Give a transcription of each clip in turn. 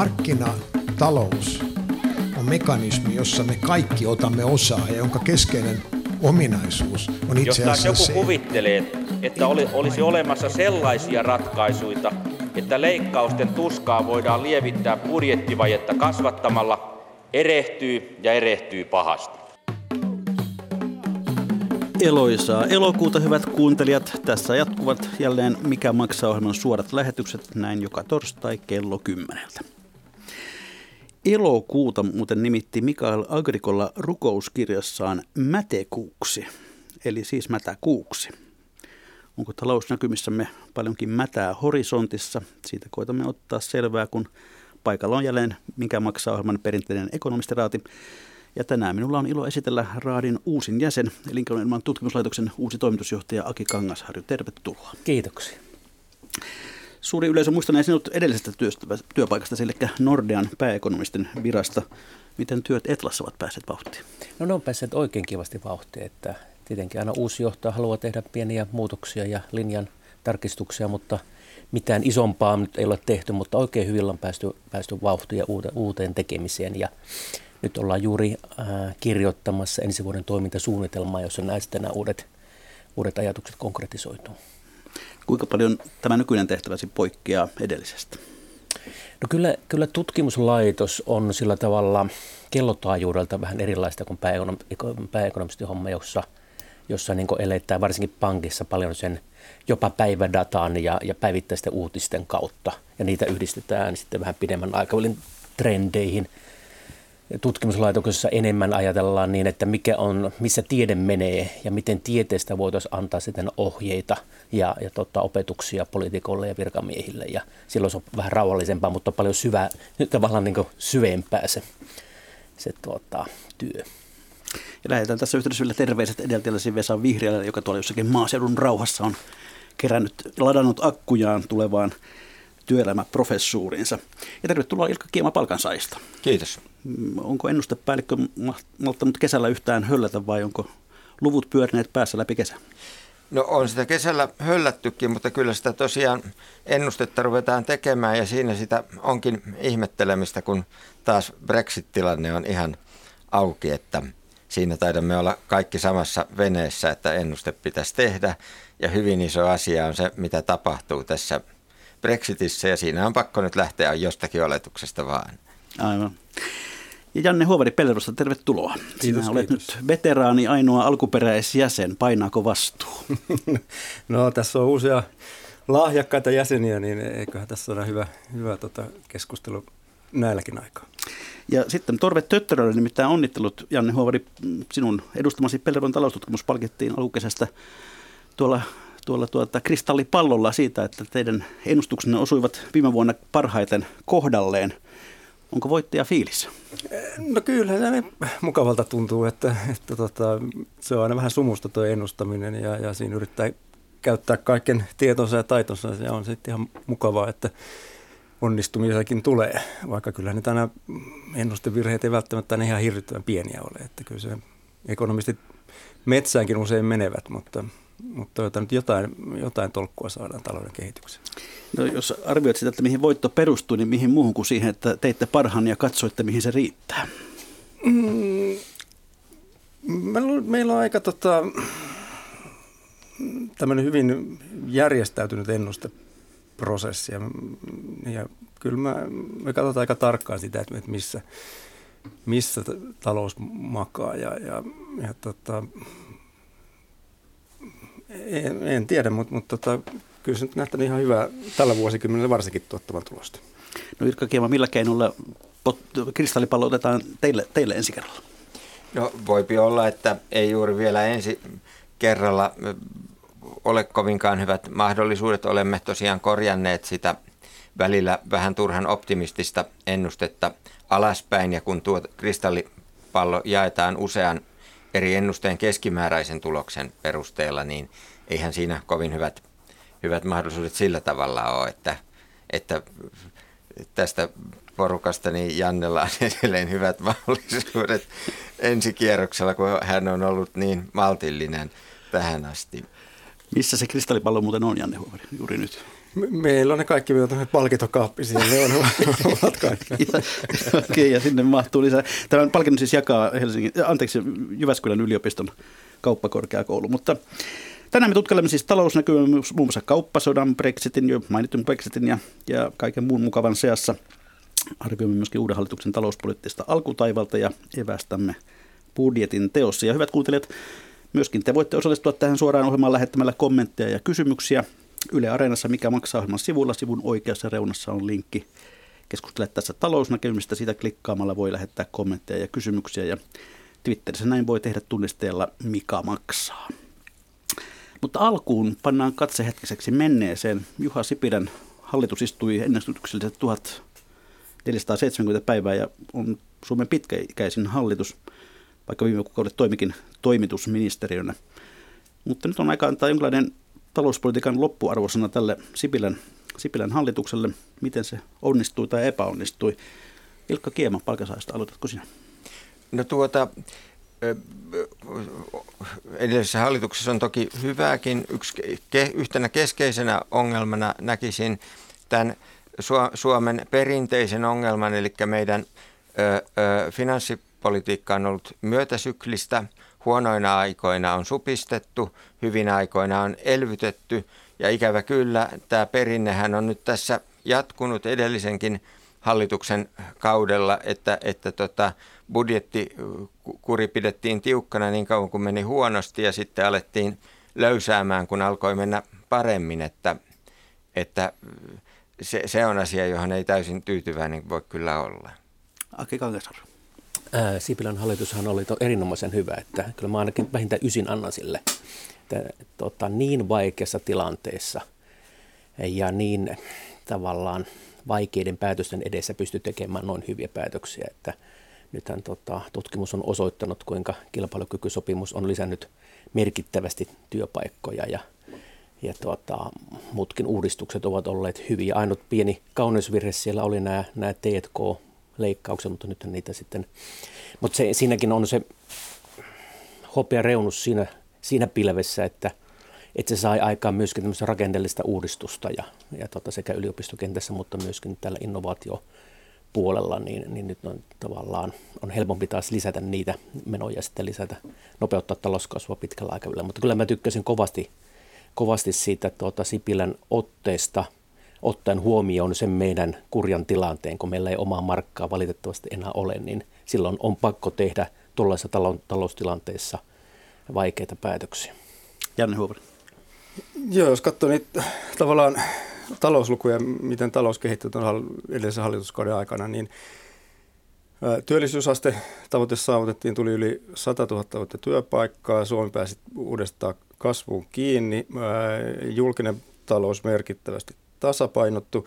Markkinatalous on mekanismi, jossa me kaikki otamme osaa ja jonka keskeinen ominaisuus on itse Jos asiassa joku se, kuvittelee, että oli, olisi olemassa sellaisia ratkaisuja, että leikkausten tuskaa voidaan lievittää budjettivajetta kasvattamalla, erehtyy ja erehtyy pahasti. Eloisaa elokuuta, hyvät kuuntelijat. Tässä jatkuvat jälleen Mikä maksaa ohjelman suorat lähetykset näin joka torstai kello kymmeneltä. Elokuuta muuten nimitti Mikael Agrikolla rukouskirjassaan mätekuuksi, eli siis mätäkuuksi. Onko talousnäkymissämme paljonkin mätää horisontissa? Siitä koitamme ottaa selvää, kun paikalla on jälleen Mikä maksaa ohjelman perinteinen ekonomistiraati. Ja tänään minulla on ilo esitellä Raadin uusin jäsen, Elinkeinoelämän tutkimuslaitoksen uusi toimitusjohtaja Aki Kangasharju. Tervetuloa. Kiitoksia. Suuri yleisö muistanee sinut edellisestä työstä, työpaikasta, eli Nordean pääekonomistin virasta. Miten työt Etlassa ovat päässeet vauhtiin? No ne on päässeet oikein kivasti vauhtiin, että tietenkin aina uusi johtaja haluaa tehdä pieniä muutoksia ja linjan tarkistuksia, mutta mitään isompaa nyt ei ole tehty, mutta oikein hyvin on päästy, päästy vauhtiin ja uuteen tekemiseen ja nyt ollaan juuri äh, kirjoittamassa ensi vuoden toimintasuunnitelmaa, jossa näistä nämä uudet, uudet ajatukset konkretisoituu. Kuinka paljon tämä nykyinen tehtäväsi poikkeaa edellisestä? No kyllä, kyllä tutkimuslaitos on sillä tavalla kellotaajuudelta vähän erilaista kuin pääekonomistin homma, jossa, jossa niin eletään varsinkin pankissa paljon sen jopa päivädatan ja, ja päivittäisten uutisten kautta. Ja niitä yhdistetään sitten vähän pidemmän aikavälin trendeihin – tutkimuslaitoksessa enemmän ajatellaan niin, että mikä on, missä tiede menee ja miten tieteestä voitaisiin antaa sitten ohjeita ja, ja tota, opetuksia poliitikolle ja virkamiehille. Ja silloin se on vähän rauhallisempaa, mutta paljon syvää, tavallaan niin syvempää se, se tuota, työ. Ja lähetään tässä yhteydessä vielä terveiset edeltäjällesi Vesa Vihriälle, joka tuolla jossakin maaseudun rauhassa on kerännyt, ladannut akkujaan tulevaan työelämäprofessuurinsa. Ja tervetuloa Ilkka Kiema palkansaista. Kiitos. Mm, onko ennustepäällikkö malttanut kesällä yhtään höllätä vai onko luvut pyörineet päässä läpi kesä? No on sitä kesällä höllättykin, mutta kyllä sitä tosiaan ennustetta ruvetaan tekemään ja siinä sitä onkin ihmettelemistä, kun taas Brexit-tilanne on ihan auki, että siinä taidamme olla kaikki samassa veneessä, että ennuste pitäisi tehdä ja hyvin iso asia on se, mitä tapahtuu tässä Brexitissä ja siinä on pakko nyt lähteä jostakin oletuksesta vaan. Aivan. Ja Janne Huovari Pellerosta, tervetuloa. Kiitos, Sinä olet kiitos. nyt veteraani, ainoa alkuperäisjäsen. Painaako vastuu? no tässä on uusia lahjakkaita jäseniä, niin eiköhän tässä ole hyvä, hyvä tota keskustelu näilläkin aikaa. Ja sitten Torve Töttörölle nimittäin onnittelut, Janne Huovari, sinun edustamasi Pelleron taloustutkimus palkittiin alkukesästä tuolla tuolla tuota kristallipallolla siitä, että teidän ennustuksenne osuivat viime vuonna parhaiten kohdalleen. Onko voittaja fiilissä? No kyllä, se mukavalta tuntuu, että, että tota, se on aina vähän sumusta tuo ennustaminen ja, ja siinä yrittää käyttää kaiken tietonsa ja taitonsa. Ja on sitten ihan mukavaa, että onnistumisakin tulee, vaikka kyllä nyt aina ennustevirheet ei välttämättä ihan hirvittävän pieniä ole. Että kyllä se ekonomistit metsäänkin usein menevät, mutta mutta toivotaan nyt jotain, jotain tolkkua saadaan talouden kehitykseen. No, jos arvioit sitä, että mihin voitto perustuu, niin mihin muuhun kuin siihen, että teitte parhaan ja katsoitte, mihin se riittää? Mm, meillä on aika tota, tämmöinen hyvin järjestäytynyt ennusteprosessi. Ja, ja kyllä mä, me katsotaan aika tarkkaan sitä, että missä, missä talous makaa. Ja, ja, ja tota, en, en tiedä, mutta, mutta tota, kyllä se nyt näyttää ihan hyvää tällä vuosikymmenellä varsinkin tuottavan tulosta. No Irkka Kiema, millä keinoilla kristallipallo otetaan teille, teille ensi kerralla? No voipi olla, että ei juuri vielä ensi kerralla ole kovinkaan hyvät mahdollisuudet. Olemme tosiaan korjanneet sitä välillä vähän turhan optimistista ennustetta alaspäin ja kun tuo kristallipallo jaetaan usean eri ennusteen keskimääräisen tuloksen perusteella, niin eihän siinä kovin hyvät, hyvät mahdollisuudet sillä tavalla ole, että, että tästä porukasta niin Jannella on edelleen hyvät mahdollisuudet ensi kierroksella, kun hän on ollut niin maltillinen tähän asti. Missä se kristallipallo muuten on, Janne Huovari, juuri nyt? Meillä on ne kaikki palkintokaappi siellä, ne on, ovat kaikki. Okei, okay, ja sinne mahtuu lisää. Tämän palkinnon siis jakaa Helsingin, anteeksi, Jyväskylän yliopiston kauppakorkeakoulu, mutta Tänään me tutkailemme siis talousnäkymää muun muassa kauppasodan, Brexitin, jo mainitun Brexitin ja, ja kaiken muun mukavan seassa. Arvioimme myöskin uuden hallituksen talouspoliittista alkutaivalta ja evästämme budjetin teossa. Ja hyvät kuuntelijat, myöskin te voitte osallistua tähän suoraan ohjelmaan lähettämällä kommentteja ja kysymyksiä. Yle Areenassa Mikä maksaa ohjelman sivulla. Sivun oikeassa reunassa on linkki keskustele tässä talousnäkymistä. Sitä klikkaamalla voi lähettää kommentteja ja kysymyksiä. Ja Twitterissä näin voi tehdä tunnisteella Mika maksaa. Mutta alkuun pannaan katse hetkiseksi menneeseen. Juha Sipilän hallitus istui ennätykselliset 1470 päivää ja on Suomen pitkäikäisin hallitus, vaikka viime kuukaudet toimikin toimitusministeriönä. Mutta nyt on aika antaa jonkinlainen talouspolitiikan loppuarvosana tälle Sipilän, Sipilän hallitukselle, miten se onnistui tai epäonnistui. Ilkka Kiema, palkansaajasta, aloitatko sinä? No tuota, edellisessä hallituksessa on toki hyvääkin. Yksi, ke, yhtenä keskeisenä ongelmana näkisin tämän Suomen perinteisen ongelman, eli meidän ö, ö, finanssipolitiikka on ollut myötäsyklistä. Huonoina aikoina on supistettu, hyvinä aikoina on elvytetty. Ja ikävä kyllä tämä perinnehän on nyt tässä jatkunut edellisenkin hallituksen kaudella, että, että tota, budjettikuri pidettiin tiukkana niin kauan kuin meni huonosti ja sitten alettiin löysäämään, kun alkoi mennä paremmin, että, että se, se on asia, johon ei täysin tyytyväinen voi kyllä olla. Aki Sipilän hallitushan oli to, erinomaisen hyvä, että kyllä mä ainakin vähintään ysin annan sille. Että, tota, niin vaikeassa tilanteessa ja niin tavallaan vaikeiden päätösten edessä pysty tekemään noin hyviä päätöksiä, että nythän tota, tutkimus on osoittanut, kuinka kilpailukykysopimus on lisännyt merkittävästi työpaikkoja ja, ja tota, muutkin uudistukset ovat olleet hyviä. Ainut pieni kauneusvirhe siellä oli nämä, nämä T&K-leikkaukset, mutta nyt niitä sitten, mutta se, siinäkin on se hopea reunus siinä, siinä pilvessä, että – että se sai aikaan myöskin tämmöistä rakenteellista uudistusta ja, ja tota sekä yliopistokentässä, mutta myöskin tällä innovaatiopuolella, niin, niin nyt on tavallaan on helpompi taas lisätä niitä menoja ja sitten lisätä, nopeuttaa talouskasvua pitkällä aikavälillä. Mutta kyllä mä tykkäsin kovasti, kovasti siitä tuota Sipilän otteesta, ottaen huomioon sen meidän kurjan tilanteen, kun meillä ei omaa markkaa valitettavasti enää ole, niin silloin on pakko tehdä tuollaisessa taloustilanteessa vaikeita päätöksiä. Janne Huovari. Joo, jos katsoo niitä tavallaan talouslukuja, miten talous kehittyy tuon edellisen hallituskauden aikana, niin työllisyysaste tavoite saavutettiin, tuli yli 100 000 uutta työpaikkaa, Suomi pääsi uudestaan kasvuun kiinni, julkinen talous merkittävästi tasapainottu,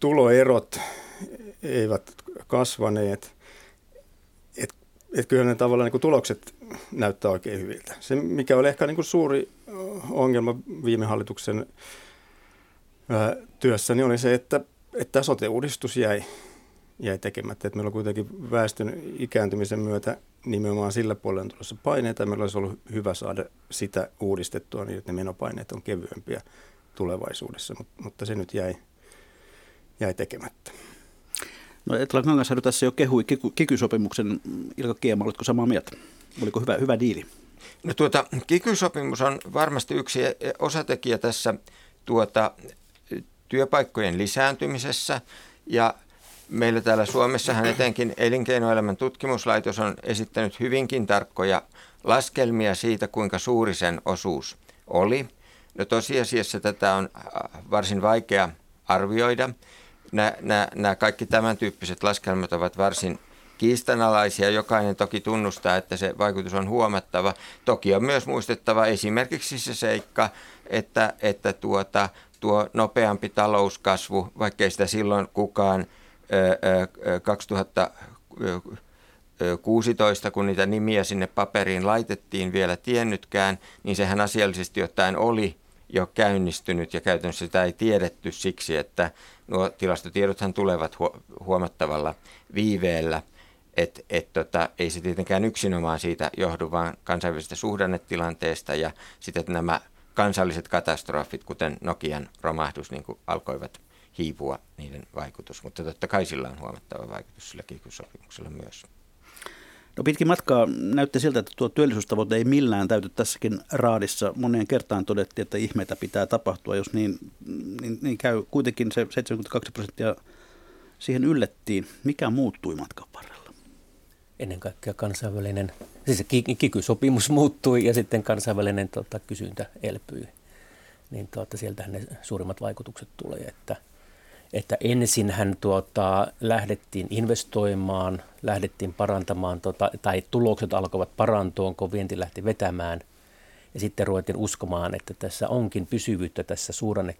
tuloerot eivät kasvaneet, että et kyllä ne tavallaan niin kuin tulokset näyttää oikein hyviltä. Se, mikä oli ehkä niin kuin suuri ongelma viime hallituksen ää, työssä, niin oli se, että, että sote-uudistus jäi, jäi tekemättä. Että meillä on kuitenkin väestön ikääntymisen myötä nimenomaan sillä puolella on tulossa paineita. Meillä olisi ollut hyvä saada sitä uudistettua niin, että ne menopaineet on kevyempiä tulevaisuudessa, mutta, mutta se nyt jäi, jäi tekemättä. No Etla Kangasharju tässä jo kehui kikysopimuksen. Ilka Kiema, oletko samaa mieltä? Oliko hyvä, hyvä diili? No tuota, kikysopimus on varmasti yksi osatekijä tässä tuota, työpaikkojen lisääntymisessä ja meillä täällä Suomessahan etenkin elinkeinoelämän tutkimuslaitos on esittänyt hyvinkin tarkkoja laskelmia siitä, kuinka suuri sen osuus oli. No tosiasiassa tätä on varsin vaikea arvioida nämä, kaikki tämän tyyppiset laskelmat ovat varsin kiistanalaisia. Jokainen toki tunnustaa, että se vaikutus on huomattava. Toki on myös muistettava esimerkiksi se seikka, että, että tuota, tuo nopeampi talouskasvu, vaikkei sitä silloin kukaan 2016, kun niitä nimiä sinne paperiin laitettiin vielä tiennytkään, niin sehän asiallisesti ottaen oli jo käynnistynyt ja käytännössä sitä ei tiedetty siksi, että nuo tilastotiedothan tulevat huomattavalla viiveellä. Et, et tota, ei se tietenkään yksinomaan siitä johdu, vaan kansainvälisestä suhdannetilanteesta ja sitten nämä kansalliset katastrofit, kuten Nokian romahdus, niin kuin alkoivat hiipua niiden vaikutus. Mutta totta kai sillä on huomattava vaikutus sillä kikysopimuksella myös. No pitkin matkaa näytti siltä, että tuo työllisyystavoite ei millään täyty tässäkin raadissa. Moneen kertaan todettiin, että ihmeitä pitää tapahtua, jos niin, niin, niin käy. Kuitenkin se 72 prosenttia siihen yllettiin. Mikä muuttui matkan varrella? Ennen kaikkea kansainvälinen, siis kiky-sopimus muuttui ja sitten kansainvälinen tota, kysyntä elpyi. Niin tuota, sieltähän ne suurimmat vaikutukset tulee, että – että ensinhän tuota, lähdettiin investoimaan, lähdettiin parantamaan, tuota, tai tulokset alkoivat parantua, kun vienti lähti vetämään. Ja sitten ruvettiin uskomaan, että tässä onkin pysyvyyttä tässä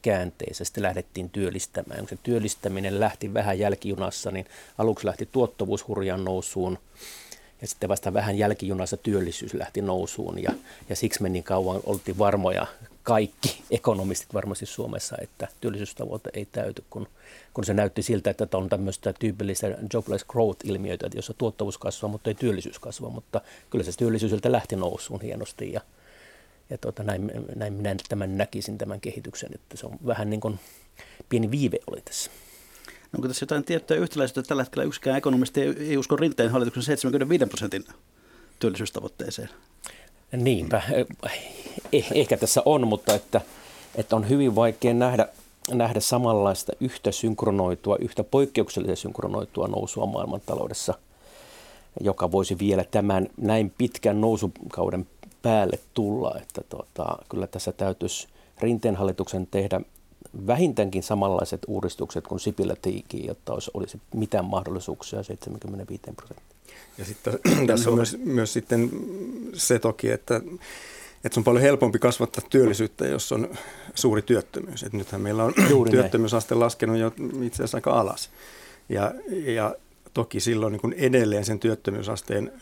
käänteessä. Sitten lähdettiin työllistämään. Kun se työllistäminen lähti vähän jälkijunassa, niin aluksi lähti tuottavuus hurjan nousuun. Ja sitten vasta vähän jälkijunassa työllisyys lähti nousuun. Ja, ja siksi me niin kauan oltiin varmoja kaikki ekonomistit varmasti Suomessa, että työllisyystavoite ei täyty, kun, kun se näytti siltä, että on tämmöistä tyypillistä jobless growth-ilmiöitä, jossa tuottavuus kasvaa, mutta ei työllisyys kasva, mutta kyllä se työllisyys lähti nousuun hienosti ja, ja tuota, näin, näin minä tämän näkisin tämän kehityksen, että se on vähän niin kuin pieni viive oli tässä. No onko tässä jotain tiettyä yhtäläisyyttä? Tällä hetkellä yksikään ekonomisti ei, ei usko rinteen hallituksen 75 prosentin työllisyystavoitteeseen. Niinpä. Eh, ehkä tässä on, mutta että, että on hyvin vaikea nähdä, nähdä samanlaista yhtä synkronoitua, yhtä poikkeuksellisen synkronoitua nousua maailmantaloudessa, joka voisi vielä tämän näin pitkän nousukauden päälle tulla. Että tota, kyllä tässä täytyisi Rinteen hallituksen tehdä vähintäänkin samanlaiset uudistukset kuin Sipilä teki, jotta olisi, olisi mitään mahdollisuuksia 75 prosenttia. Ja sitten tässä on myös, myös sitten se toki, että, että se on paljon helpompi kasvattaa työllisyyttä, jos on suuri työttömyys. Et nythän meillä on Juuri työttömyysaste näin. laskenut jo itse asiassa aika alas. Ja, ja toki silloin niin edelleen sen työttömyysasteen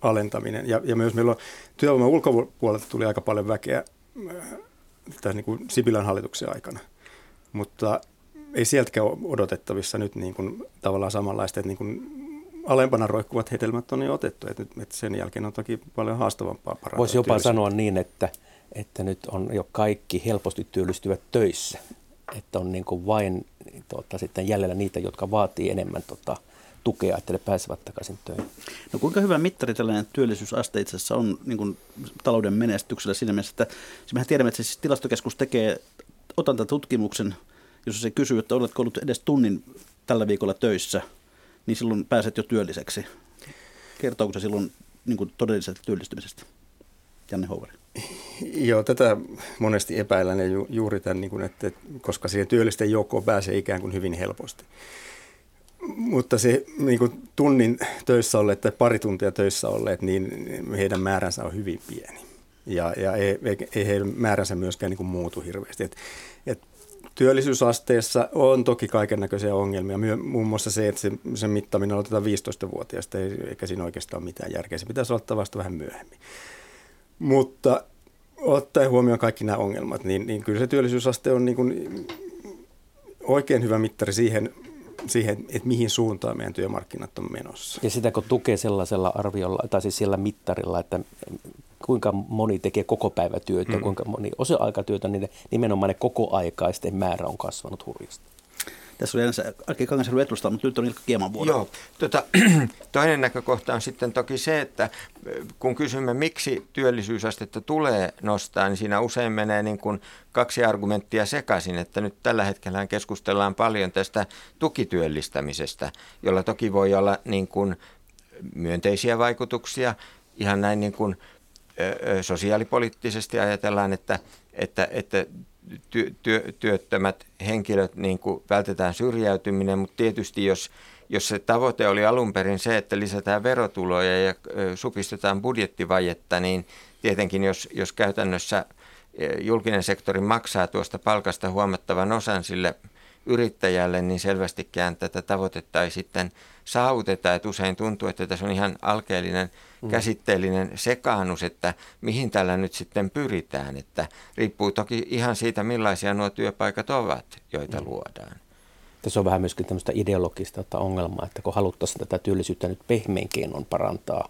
alentaminen. Ja, ja myös meillä on työvoiman ulkopuolelta tuli aika paljon väkeä tässä niin kuin Sipilän hallituksen aikana. Mutta ei sieltäkään ole odotettavissa nyt niin kuin, tavallaan samanlaista, että niin kuin alempana roikkuvat hedelmät on jo otettu. Että, että sen jälkeen on toki paljon haastavampaa parantaa. Voisi jopa sanoa niin, että, että nyt on jo kaikki helposti työllistyvät töissä. Että on niin kuin vain tuota, sitten jäljellä niitä, jotka vaatii enemmän tota, tukea, että ne pääsevät takaisin töihin. No kuinka hyvä mittari tällainen työllisyysaste itse asiassa on niin kuin talouden menestyksellä siinä mielessä, että siis mehän tiedämme, että siis tilastokeskus tekee otantatutkimuksen, jossa se kysyy, että oletko ollut edes tunnin tällä viikolla töissä – niin silloin pääset jo työlliseksi. Kertooko se silloin niin kuin todellisesta työllistymisestä? Janne Houvari. Joo, tätä monesti epäillään ja ju, juuri tämän, niin kuin, että, koska siihen työllisten joukkoon pääsee ikään kuin hyvin helposti. Mutta se niin kuin tunnin töissä olleet tai pari tuntia töissä olleet, niin heidän määränsä on hyvin pieni. Ja, ja ei, ei heidän määränsä myöskään niin kuin muutu hirveästi. Et, et Työllisyysasteessa on toki kaiken näköisiä ongelmia, muun muassa se, että se, sen mittaminen aloitetaan 15-vuotiaasta, eikä siinä oikeastaan mitään järkeä. Se pitäisi aloittaa vasta vähän myöhemmin. Mutta ottaen huomioon kaikki nämä ongelmat, niin, niin kyllä se työllisyysaste on niin kuin oikein hyvä mittari siihen, siihen, että mihin suuntaan meidän työmarkkinat on menossa. Ja sitä kun tukee sellaisella arviolla, tai siis sillä mittarilla, että kuinka moni tekee koko päivätyötä, mm. kuinka moni osa-aikatyötä, niin nimenomaan ne kokoaikaisten määrä on kasvanut hurjasti. Tässä oli ensin Arki Kangaselu Etlusta, mutta nyt on Ilkka Kieman vuoro. Joo, tuota, toinen näkökohta on sitten toki se, että kun kysymme, miksi työllisyysastetta tulee nostaa, niin siinä usein menee niin kuin kaksi argumenttia sekaisin, että nyt tällä hetkellä keskustellaan paljon tästä tukityöllistämisestä, jolla toki voi olla niin kuin myönteisiä vaikutuksia, ihan näin niin kuin sosiaalipoliittisesti ajatellaan, että, että, että työ, työ, työttömät henkilöt niin kuin vältetään syrjäytyminen, mutta tietysti jos, jos se tavoite oli alun perin se, että lisätään verotuloja ja supistetaan budjettivajetta, niin tietenkin jos, jos käytännössä julkinen sektori maksaa tuosta palkasta huomattavan osan sille yrittäjälle, niin selvästikään tätä tavoitetta ei sitten saavuteta. Että usein tuntuu, että tässä on ihan alkeellinen mm. käsitteellinen sekaannus, että mihin tällä nyt sitten pyritään. Että riippuu toki ihan siitä, millaisia nuo työpaikat ovat, joita mm. luodaan. Tässä on vähän myöskin tämmöistä ideologista ongelmaa, että kun haluttaisiin tätä työllisyyttä nyt pehmein keinon parantaa,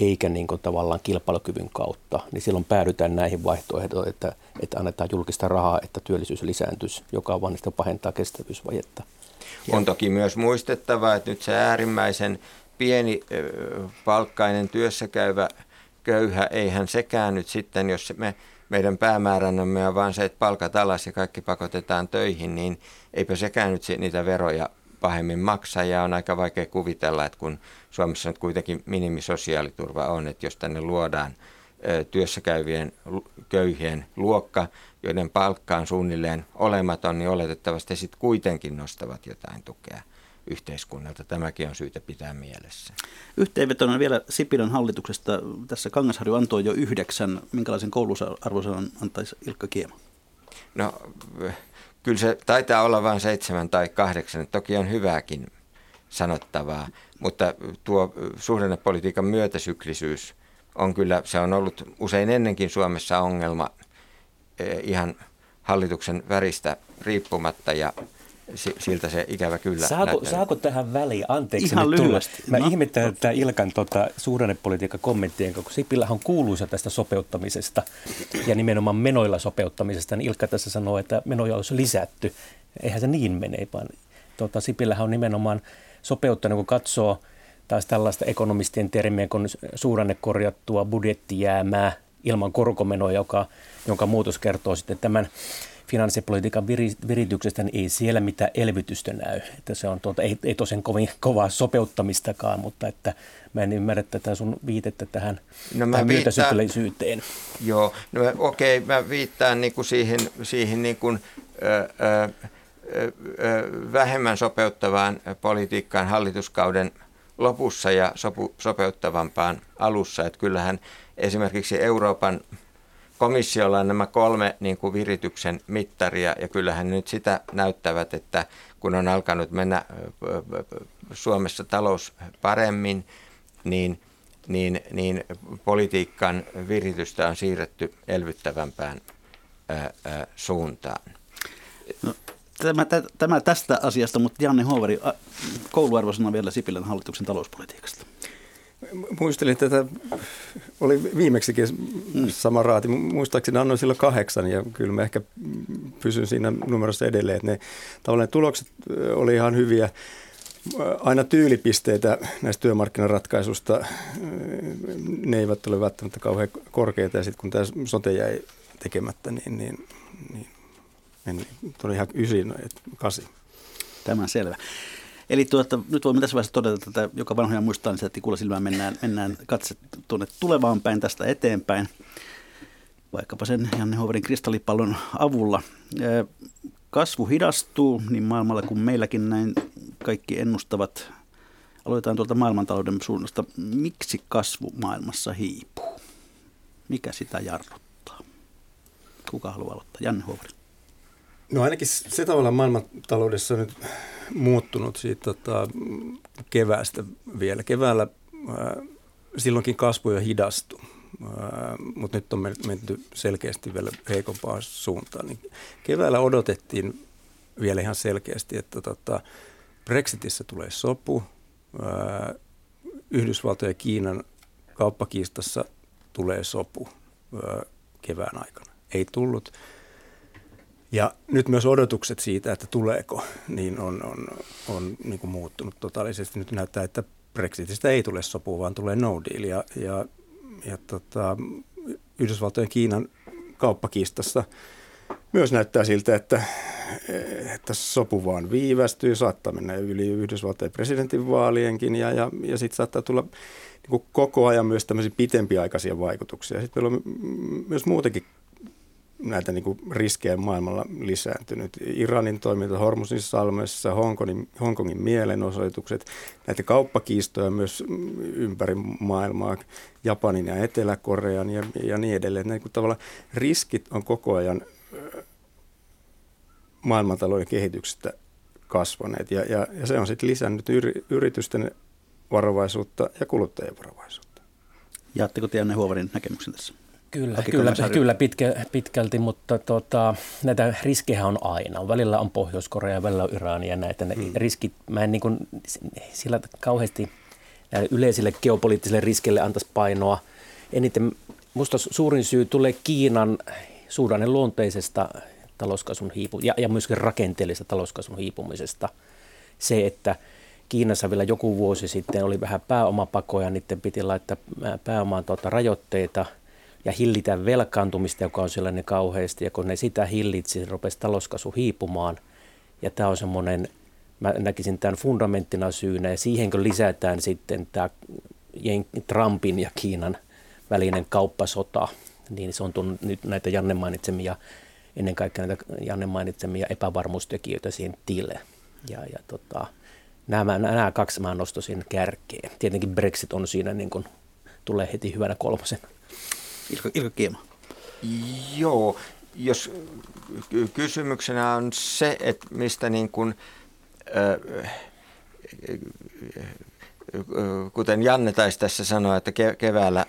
eikä niin kuin tavallaan kilpailukyvyn kautta, niin silloin päädytään näihin vaihtoehtoihin, että, että annetaan julkista rahaa, että työllisyys lisääntyisi, joka vaan pahentaa kestävyysvajetta. On toki myös muistettava, että nyt se äärimmäisen pieni palkkainen työssäkäyvä köyhä, eihän sekään nyt sitten, jos me, meidän päämääränämme on vaan se, että palkat alas ja kaikki pakotetaan töihin, niin eipä sekään nyt niitä veroja pahemmin maksaa ja on aika vaikea kuvitella, että kun Suomessa nyt kuitenkin minimisosiaaliturva on, että jos tänne luodaan työssä käyvien köyhien luokka, joiden palkka on suunnilleen olematon, niin oletettavasti sitten kuitenkin nostavat jotain tukea yhteiskunnalta. Tämäkin on syytä pitää mielessä. Yhteenvetona vielä Sipilän hallituksesta. Tässä Kangasharju antoi jo yhdeksän. Minkälaisen koulusarvosanan antaisi Ilkka Kiema? No, kyllä se taitaa olla vain seitsemän tai kahdeksan. Toki on hyvääkin sanottavaa, mutta tuo suhdannepolitiikan myötäsyklisyys on kyllä, se on ollut usein ennenkin Suomessa ongelma eh, ihan hallituksen väristä riippumatta ja siltä se ikävä kyllä Saako, saako tähän väliin, anteeksi Ihan nyt lyhyesti. Mä no. ihmettelen tätä Ilkan tota, suhdannepolitiikan kommenttien, kun Sipilä on kuuluisa tästä sopeuttamisesta ja nimenomaan menoilla sopeuttamisesta, niin Ilkka tässä sanoo, että menoja olisi lisätty. Eihän se niin mene, vaan tota, Sipilähän on nimenomaan sopeuttanut, kun katsoo taas tällaista ekonomistien termiä kun suhdannekorjattua budjettijäämää ilman korkomenoja, joka, jonka muutos kertoo sitten tämän finanssipolitiikan virityksestä, niin ei siellä mitään elvytystä näy. Että se on tuota, ei, ei tosen kovin kovaa sopeuttamistakaan, mutta että mä en ymmärrä tätä sun viitettä tähän, no tähän viittaan, Joo, no okei, okay, mä viittaan niin kuin siihen, siihen niin kuin, ö, ö, ö, vähemmän sopeuttavaan politiikkaan hallituskauden lopussa ja sopu, sopeuttavampaan alussa. Että kyllähän esimerkiksi Euroopan komissiolla on nämä kolme niin kuin virityksen mittaria ja kyllähän nyt sitä näyttävät, että kun on alkanut mennä Suomessa talous paremmin, niin, niin, niin politiikan viritystä on siirretty elvyttävämpään ää, ää, suuntaan. No, tämä, tämä tästä asiasta, mutta Janne Hoveri, kouluarvosana vielä Sipilän hallituksen talouspolitiikasta. Muistelin tätä, oli viimeksikin sama raati, muistaakseni annoin silloin kahdeksan ja kyllä mä ehkä pysyn siinä numerossa edelleen, että ne tavallaan tulokset oli ihan hyviä. Aina tyylipisteitä näistä työmarkkinaratkaisusta, ne eivät ole välttämättä kauhean korkeita ja sitten kun tämä sote jäi tekemättä, niin, niin, niin en, tuli ihan ysin, kasi. Tämä selvä. Eli tuota, nyt voimme tässä vaiheessa todeta, että joka vanhoja muistaa, niin että tikulla silmään mennään, mennään katse tuonne tulevaan päin tästä eteenpäin, vaikkapa sen Janne Hoverin kristallipallon avulla. Kasvu hidastuu niin maailmalla kuin meilläkin näin kaikki ennustavat. Aloitetaan tuolta maailmantalouden suunnasta. Miksi kasvu maailmassa hiipuu? Mikä sitä jarruttaa? Kuka haluaa aloittaa? Janne Hoveri. No ainakin se tavallaan maailmantaloudessa nyt muuttunut siitä tota, keväästä vielä. Keväällä ää, silloinkin kasvu jo hidastui, mutta nyt on menty selkeästi vielä heikompaan suuntaan. Niin keväällä odotettiin vielä ihan selkeästi, että tota, Brexitissä tulee sopu, ää, Yhdysvaltojen ja Kiinan kauppakiistassa tulee sopu ää, kevään aikana. Ei tullut. Ja nyt myös odotukset siitä, että tuleeko, niin on, on, on niin kuin muuttunut totaalisesti. Nyt näyttää, että Brexitistä ei tule sopua, vaan tulee no deal. Ja, ja, ja tota, Yhdysvaltojen Kiinan kauppakiistassa myös näyttää siltä, että, että sopu vaan viivästyy, saattaa mennä yli Yhdysvaltojen presidentinvaalienkin ja, ja, ja sitten saattaa tulla niin kuin koko ajan myös tämmöisiä pitempiaikaisia vaikutuksia. Sitten meillä on myös muutenkin näitä niin kuin riskejä maailmalla lisääntynyt. Iranin toiminta Hormusin salmessa, Hongkongin, Hongkongin mielenosoitukset, näitä kauppakiistoja myös ympäri maailmaa, Japanin ja Etelä-Korean ja, ja niin edelleen. Näin kuin tavallaan riskit on koko ajan maailmantalouden kehityksestä kasvaneet ja, ja, ja se on sitten lisännyt yri, yritysten varovaisuutta ja kuluttajien varovaisuutta. Jaatteko Tianne Huovarin näkemyksen tässä? Kyllä, kyllä, kyllä pitkä, pitkälti, mutta tota, näitä riskejä on aina. Välillä on Pohjois-Korea, välillä on Iran ja näitä ne hmm. riskit. Mä en niin kuin, sillä kauheasti yleisille geopoliittisille riskille antaisi painoa. Eniten minusta suurin syy tulee Kiinan suhdannen luonteisesta talouskasvun hiipu, ja, ja myöskin rakenteellisesta talouskasvun hiipumisesta. Se, että Kiinassa vielä joku vuosi sitten oli vähän pääomapakoja, niiden piti laittaa pääomaan tuota rajoitteita ja hillitä velkaantumista, joka on sellainen kauheasti. Ja kun ne sitä hillitsi, niin rupesi talouskasvu hiipumaan. Ja tämä on semmoinen, mä näkisin tämän fundamenttina syynä, ja siihen kun lisätään sitten tämä Trumpin ja Kiinan välinen kauppasota, niin se on tullut nyt näitä Janne mainitsemia, ennen kaikkea näitä Janne mainitsemia epävarmuustekijöitä siihen tille. Ja, ja tota, nämä, nämä kaksi mä nostosin kärkeen. Tietenkin Brexit on siinä niin kuin, tulee heti hyvänä kolmosen. Ilkka, Ilkka Kiema. Joo, jos kysymyksenä on se, että mistä niin kuin, kuten Janne taisi tässä sanoa, että keväällä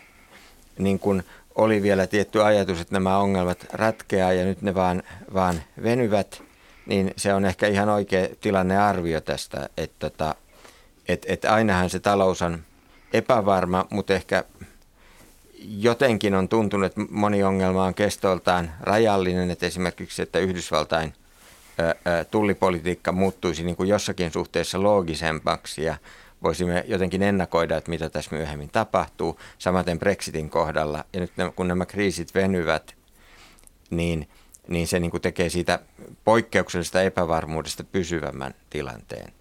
niin kuin oli vielä tietty ajatus, että nämä ongelmat ratkeaa ja nyt ne vaan, vaan venyvät, niin se on ehkä ihan oikea tilannearvio tästä, että, että, että, että ainahan se talous on epävarma, mutta ehkä jotenkin on tuntunut, että moni ongelma on kestoltaan rajallinen, että esimerkiksi, että Yhdysvaltain tullipolitiikka muuttuisi niin kuin jossakin suhteessa loogisemmaksi ja voisimme jotenkin ennakoida, että mitä tässä myöhemmin tapahtuu. Samaten Brexitin kohdalla. Ja nyt kun nämä kriisit venyvät, niin, niin se niin kuin tekee siitä poikkeuksellisesta epävarmuudesta pysyvämmän tilanteen.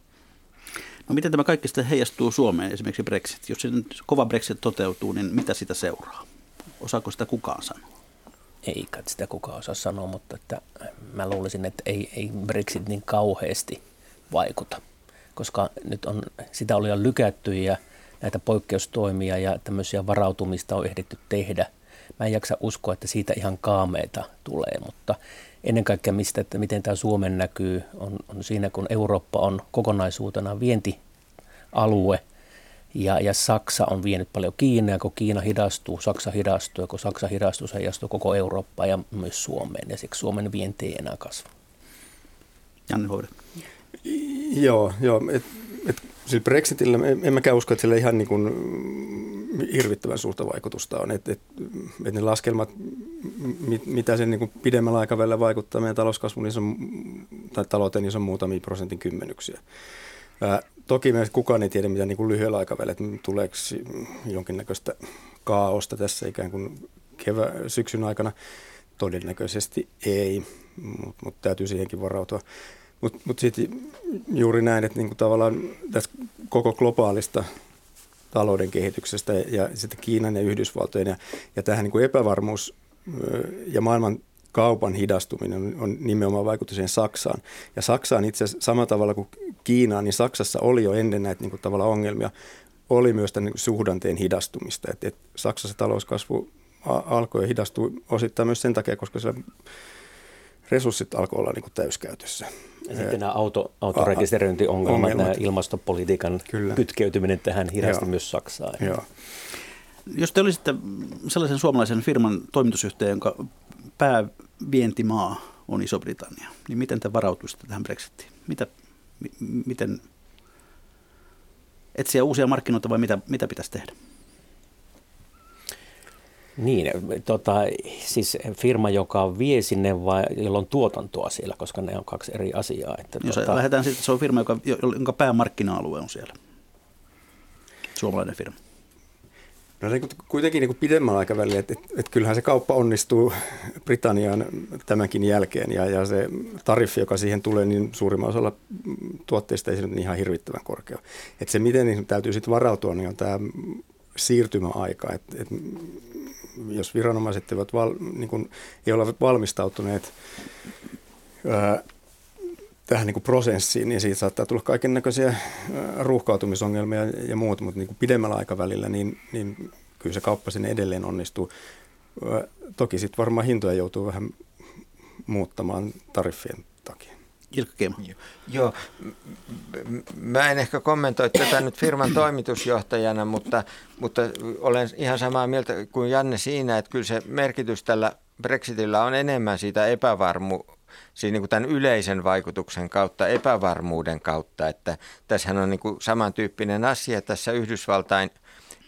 No miten tämä kaikki sitten heijastuu Suomeen, esimerkiksi Brexit? Jos se kova Brexit toteutuu, niin mitä sitä seuraa? Osaako sitä kukaan sanoa? Ei kai sitä kukaan osaa sanoa, mutta että mä luulisin, että ei, ei Brexit niin kauheasti vaikuta, koska nyt on, sitä oli jo lykätty ja näitä poikkeustoimia ja tämmöisiä varautumista on ehditty tehdä. Mä en jaksa uskoa, että siitä ihan kaameita tulee, mutta ennen kaikkea mistä, että miten tämä Suomen näkyy, on, on siinä, kun Eurooppa on kokonaisuutena vientialue ja, ja Saksa on vienyt paljon Kiinaa, kun Kiina hidastuu, Saksa hidastuu, ja kun Saksa hidastuu, se heijastuu koko Eurooppaan ja myös Suomeen, ja siksi Suomen vienti ei enää kasva. Janne Hoide. Joo, joo et, et, sillä Brexitillä en mäkään usko, että sillä ihan niin kuin hirvittävän suurta vaikutusta on. Että et, et ne laskelmat, mit, mitä se niin pidemmällä aikavälillä vaikuttaa meidän talouskasvuun, niin se tai talouteen, niin se on muutamia prosentin kymmenyksiä. Ää, toki meistä kukaan ei tiedä, mitä niin kuin lyhyellä aikavälillä, että tuleeko jonkinnäköistä kaaosta tässä ikään kuin kevä, syksyn aikana. Todennäköisesti ei, mutta mut täytyy siihenkin varautua. Mutta mut sitten juuri näin, että niinku tavallaan tässä koko globaalista talouden kehityksestä ja sitten Kiinan ja Yhdysvaltojen ja, ja tähän niin kuin epävarmuus ja maailman kaupan hidastuminen on nimenomaan vaikutus siihen Saksaan. Ja Saksaan itse asiassa samalla tavalla kuin Kiinaan, niin Saksassa oli jo ennen näitä niin kuin tavalla ongelmia, oli myös tämän niin suhdanteen hidastumista. Et, et Saksassa talouskasvu alkoi ja hidastui osittain myös sen takia, koska siellä resurssit alkoi olla niin kuin täyskäytössä. Ja sitten nämä auto, autorekisteröintiongelmat, ongelmat. nämä ilmastopolitiikan Kyllä. kytkeytyminen tähän hidasti myös Saksaan. Joo. Jos te olisitte sellaisen suomalaisen firman toimitusyhtiö, jonka päävientimaa on Iso-Britannia, niin miten te varautuisitte tähän Brexitiin? Mitä, m- miten etsiä uusia markkinoita vai mitä, mitä pitäisi tehdä? Niin, tota, siis firma, joka vie sinne vai jolla on tuotantoa siellä, koska ne on kaksi eri asiaa. Että Jos tota... lähdetään sitten, se on firma, joka, jonka päämarkkina-alue on siellä. Suomalainen firma. No se kuitenkin niin kuin pidemmällä aikavälillä, että, että, että kyllähän se kauppa onnistuu Britanniaan tämänkin jälkeen ja, ja se tariffi, joka siihen tulee, niin suurimman osalla tuotteista ei se nyt ihan hirvittävän korkea. Että se, miten niin täytyy sitten varautua, niin on tämä siirtymäaika. Että, että jos viranomaiset eivät val, niin kuin, ei ole valmistautuneet ää, tähän niin kuin prosessiin, niin siitä saattaa tulla kaiken näköisiä ruuhkautumisongelmia ja muut, mutta niin kuin pidemmällä aikavälillä niin, niin kyllä se kauppa sinne edelleen onnistuu. Toki sitten varmaan hintoja joutuu vähän muuttamaan tariffien takia. Ilkka Kema. Joo, mä en ehkä kommentoi tätä nyt firman toimitusjohtajana, mutta, mutta olen ihan samaa mieltä kuin Janne siinä, että kyllä se merkitys tällä Brexitillä on enemmän siitä epävarmu, siis niin kuin tämän yleisen vaikutuksen kautta, epävarmuuden kautta, että tässähän on niin kuin samantyyppinen asia tässä Yhdysvaltain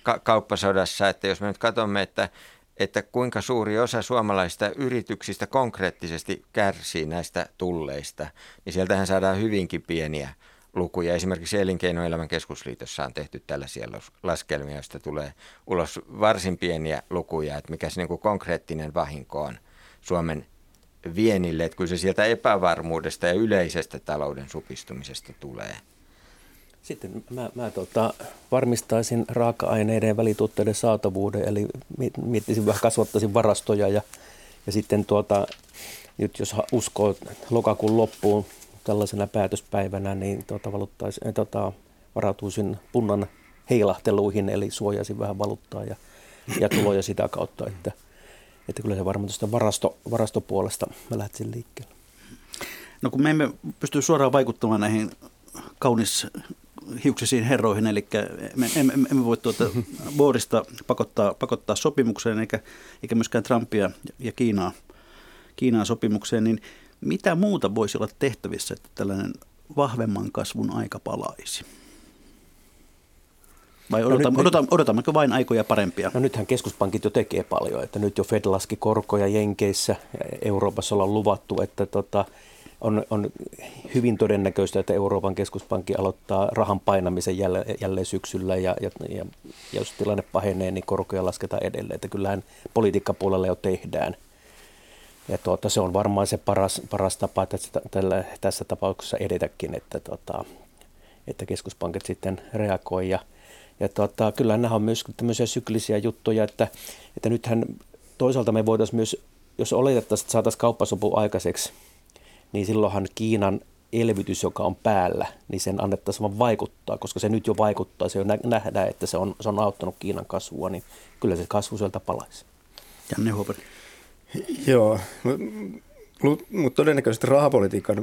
ka- kauppasodassa, että jos me nyt katsomme, että että kuinka suuri osa suomalaisista yrityksistä konkreettisesti kärsii näistä tulleista, niin sieltähän saadaan hyvinkin pieniä lukuja. Esimerkiksi Elinkeinoelämän keskusliitossa on tehty tällaisia laskelmia, joista tulee ulos varsin pieniä lukuja, että mikä se niin kuin konkreettinen vahinko on Suomen vienille, että kun se sieltä epävarmuudesta ja yleisestä talouden supistumisesta tulee. Sitten mä, mä tota, varmistaisin raaka-aineiden ja välituotteiden saatavuuden, eli miettisin vähän, kasvattaisin varastoja ja, ja sitten tuota, nyt jos uskoo lokakuun loppuun tällaisena päätöspäivänä, niin tuota, tuota, varautuisin punnan heilahteluihin, eli suojaisin vähän valuuttaa ja, ja tuloja sitä kautta, että, että kyllä se varmaan tuosta varasto, varastopuolesta mä lähtisin liikkeelle. No kun me emme pysty suoraan vaikuttamaan näihin kaunis hiuksisiin herroihin, eli me emme, emme voi tuota Boorista pakottaa, pakottaa sopimukseen, eikä, eikä myöskään Trumpia ja Kiinaa, Kiinaa sopimukseen, niin mitä muuta voisi olla tehtävissä, että tällainen vahvemman kasvun aika palaisi? Vai no odotamme, nyt, odotammeko vain aikoja parempia? No nythän keskuspankit jo tekee paljon, että nyt jo Fed laski korkoja Jenkeissä, Euroopassa ollaan luvattu, että tota, on, on hyvin todennäköistä, että Euroopan keskuspankki aloittaa rahan painamisen jälleen, jälleen syksyllä ja, ja, ja, ja jos tilanne pahenee, niin korkoja lasketaan edelleen. Että kyllähän politiikkapuolella jo tehdään. Ja tuota, se on varmaan se paras, paras tapa että tällä, tässä tapauksessa edetäkin, että, tuota, että keskuspankit sitten reagoi. Ja, ja tuota, kyllä nämä on myös tämmöisiä syklisiä juttuja, että, että nythän toisaalta me voitaisiin myös, jos oletettaisiin, että saataisiin kauppasopu aikaiseksi – niin silloinhan Kiinan elvytys, joka on päällä, niin sen annettaisiin vaan vaikuttaa, koska se nyt jo vaikuttaa, se jo nähdään, että se on, se on auttanut Kiinan kasvua, niin kyllä se kasvu sieltä palaisi. Janne Huopari. Joo, mutta todennäköisesti rahapolitiikan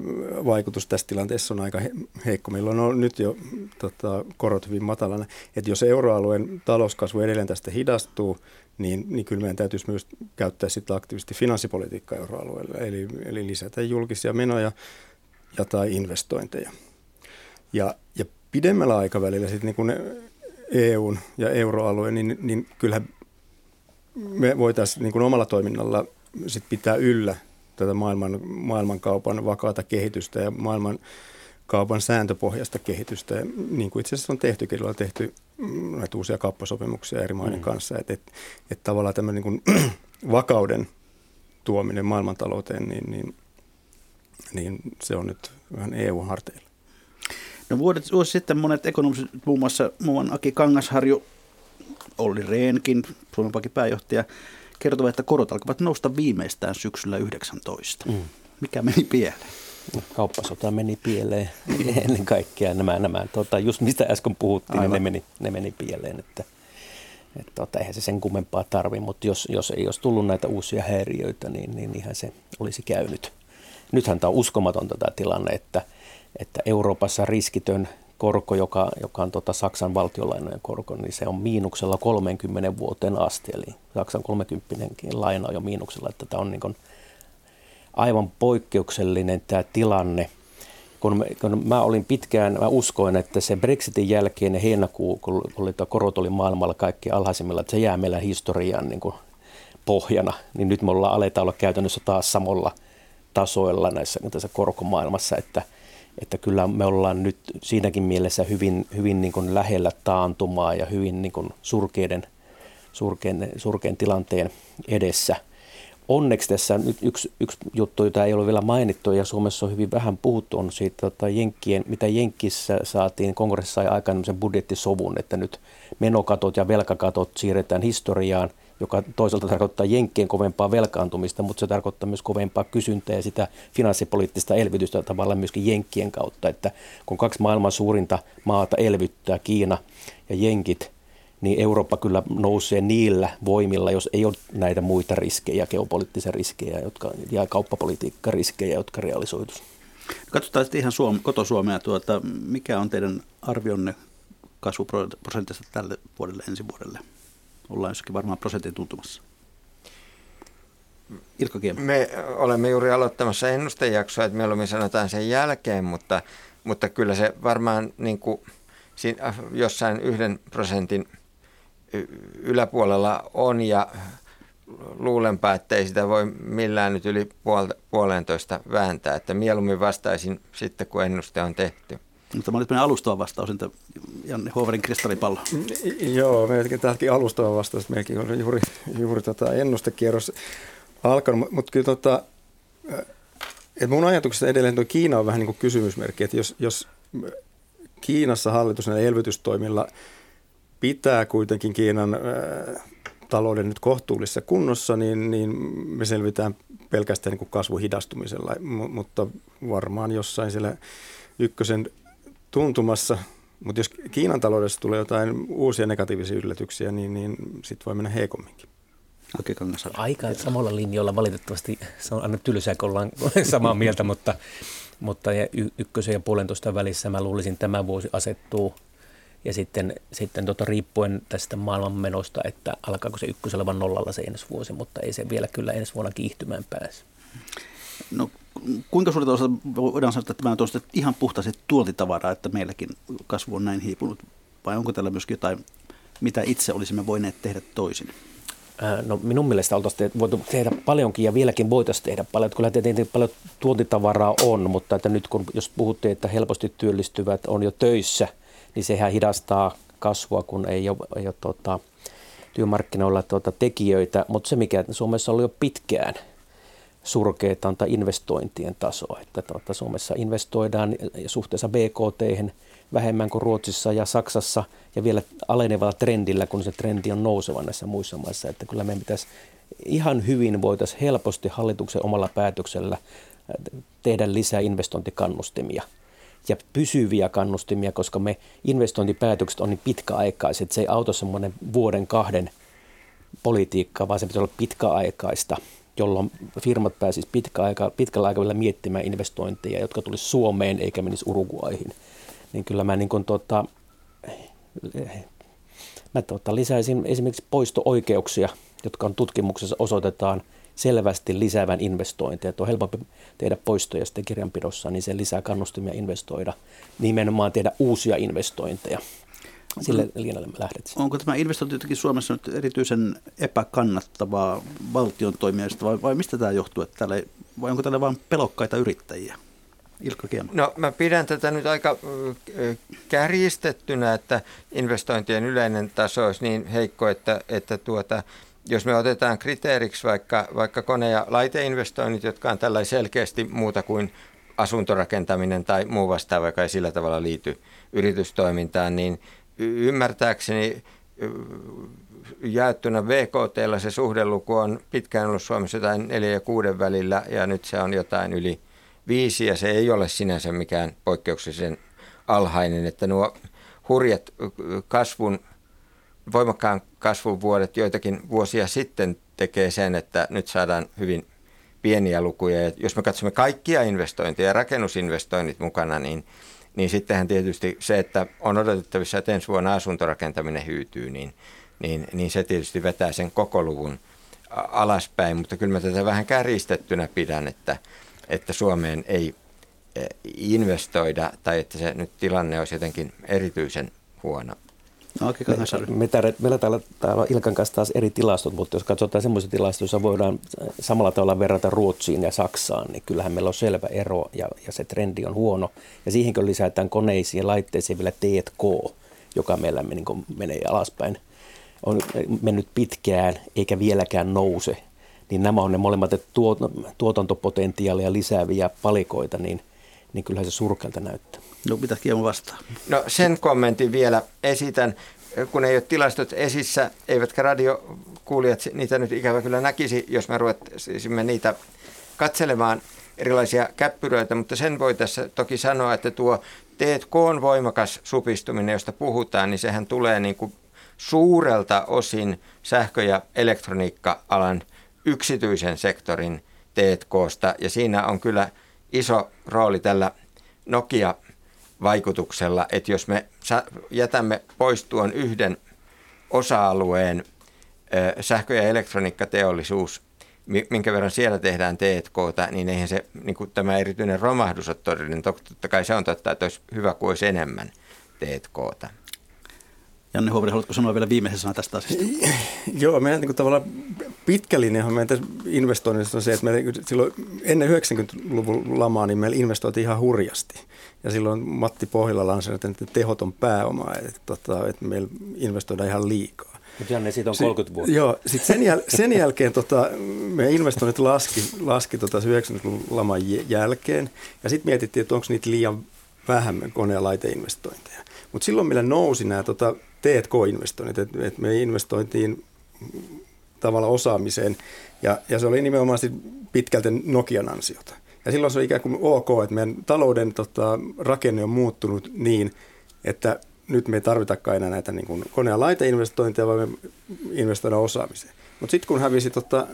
vaikutus tässä tilanteessa on aika heikko. Meillä on nyt jo tota, korot hyvin matalana. Että jos euroalueen talouskasvu edelleen tästä hidastuu, niin, niin kyllä meidän täytyisi myös käyttää sitä aktiivisesti finanssipolitiikkaa euroalueella, eli, eli lisätä julkisia menoja ja tai investointeja. Ja, ja pidemmällä aikavälillä sitten niin EUn ja euroalueen, niin, niin kyllähän me voitaisiin niin kuin omalla toiminnalla sit pitää yllä tätä maailman, maailmankaupan vakaata kehitystä ja maailman kaupan sääntöpohjasta kehitystä. Ja niin kuin itse asiassa on tehtykin, on tehty näitä uusia kauppasopimuksia eri maiden mm. kanssa. Että et, et tavallaan tämmöinen niin kuin vakauden tuominen maailmantalouteen, niin, niin, niin se on nyt vähän EU-harteilla. No vuodet, vuosi sitten monet ekonomiset, muun muassa muun Aki Kangasharju, Olli Reenkin, Suomen Pankin pääjohtaja, kertovat, että korot alkavat nousta viimeistään syksyllä 19. Mm. Mikä meni pieleen? Kauppasota meni pieleen ennen kaikkea. Nämä, nämä tota, just mistä äsken puhuttiin, niin ne meni, ne meni pieleen. Että, että tota, eihän se sen kummempaa tarvi, mutta jos, jos ei olisi tullut näitä uusia häiriöitä, niin, niin ihan se olisi käynyt. Nythän tämä on uskomaton tämä tilanne, että, että Euroopassa riskitön korko, joka, joka on tota Saksan valtiolainojen korko, niin se on miinuksella 30 vuoteen asti. Eli Saksan 30 laina on jo miinuksella, että tämä on niin kuin aivan poikkeuksellinen tämä tilanne. Kun, kun mä olin pitkään, mä uskoin, että se Brexitin jälkeen heinäkuu, kun oli, korot oli maailmalla kaikki alhaisimmilla, että se jää meillä historian niin kuin pohjana, niin nyt me ollaan aletaan olla käytännössä taas samalla tasoilla näissä tässä korkomaailmassa, että, että kyllä me ollaan nyt siinäkin mielessä hyvin, hyvin niin kuin lähellä taantumaa ja hyvin niin kuin surkeiden, surkein, surkein tilanteen edessä – onneksi tässä nyt yksi, yksi juttu, jota ei ole vielä mainittu ja Suomessa on hyvin vähän puhuttu, on siitä, tota, Jenkkien, mitä Jenkkissä saatiin, kongressissa sai aikaan budjettisovun, että nyt menokatot ja velkakatot siirretään historiaan, joka toisaalta tarkoittaa Jenkkien kovempaa velkaantumista, mutta se tarkoittaa myös kovempaa kysyntää ja sitä finanssipoliittista elvytystä tavallaan myöskin Jenkkien kautta, että kun kaksi maailman suurinta maata elvyttää, Kiina ja Jenkit, niin Eurooppa kyllä nousee niillä voimilla, jos ei ole näitä muita riskejä, geopoliittisia riskejä jotka, ja kauppapolitiikkariskejä, jotka realisoitus. Katsotaan sitten ihan Suom- koto-Suomea. Tuota, mikä on teidän arvionne kasvuprosentista tälle vuodelle ensi vuodelle? Ollaan jossakin varmaan prosentin tuntumassa. Ilkka Me olemme juuri aloittamassa ennustejaksoa, että mieluummin sanotaan sen jälkeen, mutta, mutta kyllä se varmaan niin kuin, siinä, jossain yhden prosentin yläpuolella on ja luulenpa, että ei sitä voi millään nyt yli puolentoista vääntää, että mieluummin vastaisin sitten, kun ennuste on tehty. Mutta mä olin alustava vastaus, että Janne Huoverin kristallipallo. Joo, meilläkin täälläkin alustava vastaus. Meilläkin oli juuri, juuri tota ennustekierros alkanut, mutta kyllä tota, et mun ajatuksessa edelleen tuo Kiina on vähän niin kuin kysymysmerkki, että jos, jos Kiinassa hallitus näillä elvytystoimilla pitää kuitenkin Kiinan talouden nyt kohtuullisessa kunnossa, niin, niin me selvitään pelkästään niin kuin kasvun hidastumisella, M- mutta varmaan jossain siellä ykkösen tuntumassa. Mutta jos Kiinan taloudessa tulee jotain uusia negatiivisia yllätyksiä, niin, niin sitten voi mennä heikomminkin. Aika samalla linjoilla valitettavasti, se on aina tylsää, kun ollaan samaa mieltä, mutta, mutta y- ykkösen ja puolentoista välissä mä luulisin tämä vuosi asettuu ja sitten, sitten tota, riippuen tästä maailmanmenosta, että alkaako se ykkösellä vaan nollalla se ensi vuosi, mutta ei se vielä kyllä ensi vuonna kiihtymään pääse. No kuinka suurta osa voidaan sanoa, että tämä on ihan puhtaasti tuotitavaraa, että meilläkin kasvu on näin hiipunut, vai onko tällä myöskin jotain, mitä itse olisimme voineet tehdä toisin? No minun mielestä oltaisiin voitu tehdä paljonkin ja vieläkin voitaisiin tehdä paljon. Kyllä tietenkin paljon tuontitavaraa on, mutta että nyt kun jos puhuttiin, että helposti työllistyvät on jo töissä, niin sehän hidastaa kasvua, kun ei ole, ei ole tuota, työmarkkinoilla tuota, tekijöitä. Mutta se, mikä Suomessa oli jo pitkään – surkeita investointien tasoa. Että tuota, Suomessa investoidaan suhteessa BKT vähemmän kuin Ruotsissa ja Saksassa ja vielä alenevalla trendillä, kun se trendi on nouseva näissä muissa maissa. Että kyllä meidän pitäisi ihan hyvin voitaisiin helposti hallituksen omalla päätöksellä äh, tehdä lisää investointikannustimia ja pysyviä kannustimia, koska me investointipäätökset on niin pitkäaikaiset. Se ei auta semmoinen vuoden kahden politiikkaa, vaan se pitää olla pitkäaikaista – jolloin firmat pääsisivät pitkä aika, pitkällä aikavälillä miettimään investointeja, jotka tulisi Suomeen eikä menisi Uruguaihin. Niin kyllä mä, niin kuin, tota, mä tota, lisäisin esimerkiksi poisto-oikeuksia, jotka on tutkimuksessa osoitetaan selvästi lisäävän investointeja. Että on helpompi tehdä poistoja sitten kirjanpidossa, niin se lisää kannustimia investoida, nimenomaan tehdä uusia investointeja sille linjalle me lähdettiin. Onko tämä investointi jotenkin Suomessa nyt erityisen epäkannattavaa valtion toimijasta vai, vai mistä tämä johtuu, että täällä, vai onko täällä vain pelokkaita yrittäjiä? Ilkka Kiema. No mä pidän tätä nyt aika kärjistettynä, että investointien yleinen taso olisi niin heikko, että, että tuota, jos me otetaan kriteeriksi vaikka, vaikka kone- ja laiteinvestoinnit, jotka on tällainen selkeästi muuta kuin asuntorakentaminen tai muu vastaava, joka ei sillä tavalla liity yritystoimintaan, niin ymmärtääkseni jaettuna BKT se suhdeluku on pitkään ollut Suomessa jotain 4 ja 6 välillä ja nyt se on jotain yli 5 ja se ei ole sinänsä mikään poikkeuksellisen alhainen, että nuo hurjat kasvun, voimakkaan kasvun vuodet joitakin vuosia sitten tekee sen, että nyt saadaan hyvin pieniä lukuja. Ja jos me katsomme kaikkia investointeja, rakennusinvestoinnit mukana, niin niin sittenhän tietysti se, että on odotettavissa, että ensi vuonna asuntorakentaminen hyytyy, niin, niin, niin se tietysti vetää sen koko luvun alaspäin, mutta kyllä mä tätä vähän kärjistettynä pidän, että, että Suomeen ei investoida tai että se nyt tilanne olisi jotenkin erityisen huono. No, okay, me, me täällä, meillä täällä, täällä on Ilkan kanssa taas eri tilastot, mutta jos katsotaan semmoisia tilastoja, joissa voidaan samalla tavalla verrata Ruotsiin ja Saksaan, niin kyllähän meillä on selvä ero ja, ja se trendi on huono. Ja siihen kun lisätään koneisiin ja laitteisiin vielä T&K, joka meillä niin menee alaspäin, on mennyt pitkään eikä vieläkään nouse, niin nämä on ne molemmat tuotantopotentiaalia lisääviä palikoita, niin, niin kyllähän se surkealta näyttää. No mitä Kiemo vastaa? No sen kommentin vielä esitän, kun ei ole tilastot esissä, eivätkä radiokuulijat niitä nyt ikävä kyllä näkisi, jos me ruvettaisimme niitä katselemaan erilaisia käppyröitä, mutta sen voi tässä toki sanoa, että tuo T&K on voimakas supistuminen, josta puhutaan, niin sehän tulee niin kuin suurelta osin sähkö- ja elektroniikka-alan yksityisen sektorin T&Ksta, ja siinä on kyllä iso rooli tällä Nokia vaikutuksella, että jos me jätämme pois tuon yhden osa-alueen sähkö- ja elektroniikkateollisuus, minkä verran siellä tehdään T&Kta, niin eihän se niin kuin tämä erityinen romahdus ole todellinen. Totta kai se on totta, että olisi hyvä kuin olisi enemmän T&Kta. Janne Huoveri, haluatko sanoa vielä viimeisen sanan tästä asiasta? Joo, meidän niin tavallaan pitkä linjahan meidän investoinnissa on se, että me silloin ennen 90-luvun lamaa niin meillä investoitiin ihan hurjasti. Ja silloin Matti Pohjalla lanseerasi tehoton pääoma, että, tota, että meillä investoidaan ihan liikaa. Mutta Janne, siitä on 30 vuotta. Joo, sit sen, jäl, sen jälkeen tota, meidän investoinnit laski, laski tota 90-luvun laman jälkeen. Ja sitten mietittiin, että onko niitä liian vähän kone- ja laiteinvestointeja. Mutta silloin meillä nousi nämä tota, T&K-investoinnit, että et me investointiin tavallaan osaamiseen, ja, ja se oli nimenomaan pitkälti Nokian ansiota. Ja silloin se oli ikään kuin ok, että meidän talouden tota, rakenne on muuttunut niin, että nyt me ei tarvitakaan enää näitä niin kuin kone- ja laiteinvestointeja, vaan me investoidaan osaamiseen. Mutta sitten kun hävisi tota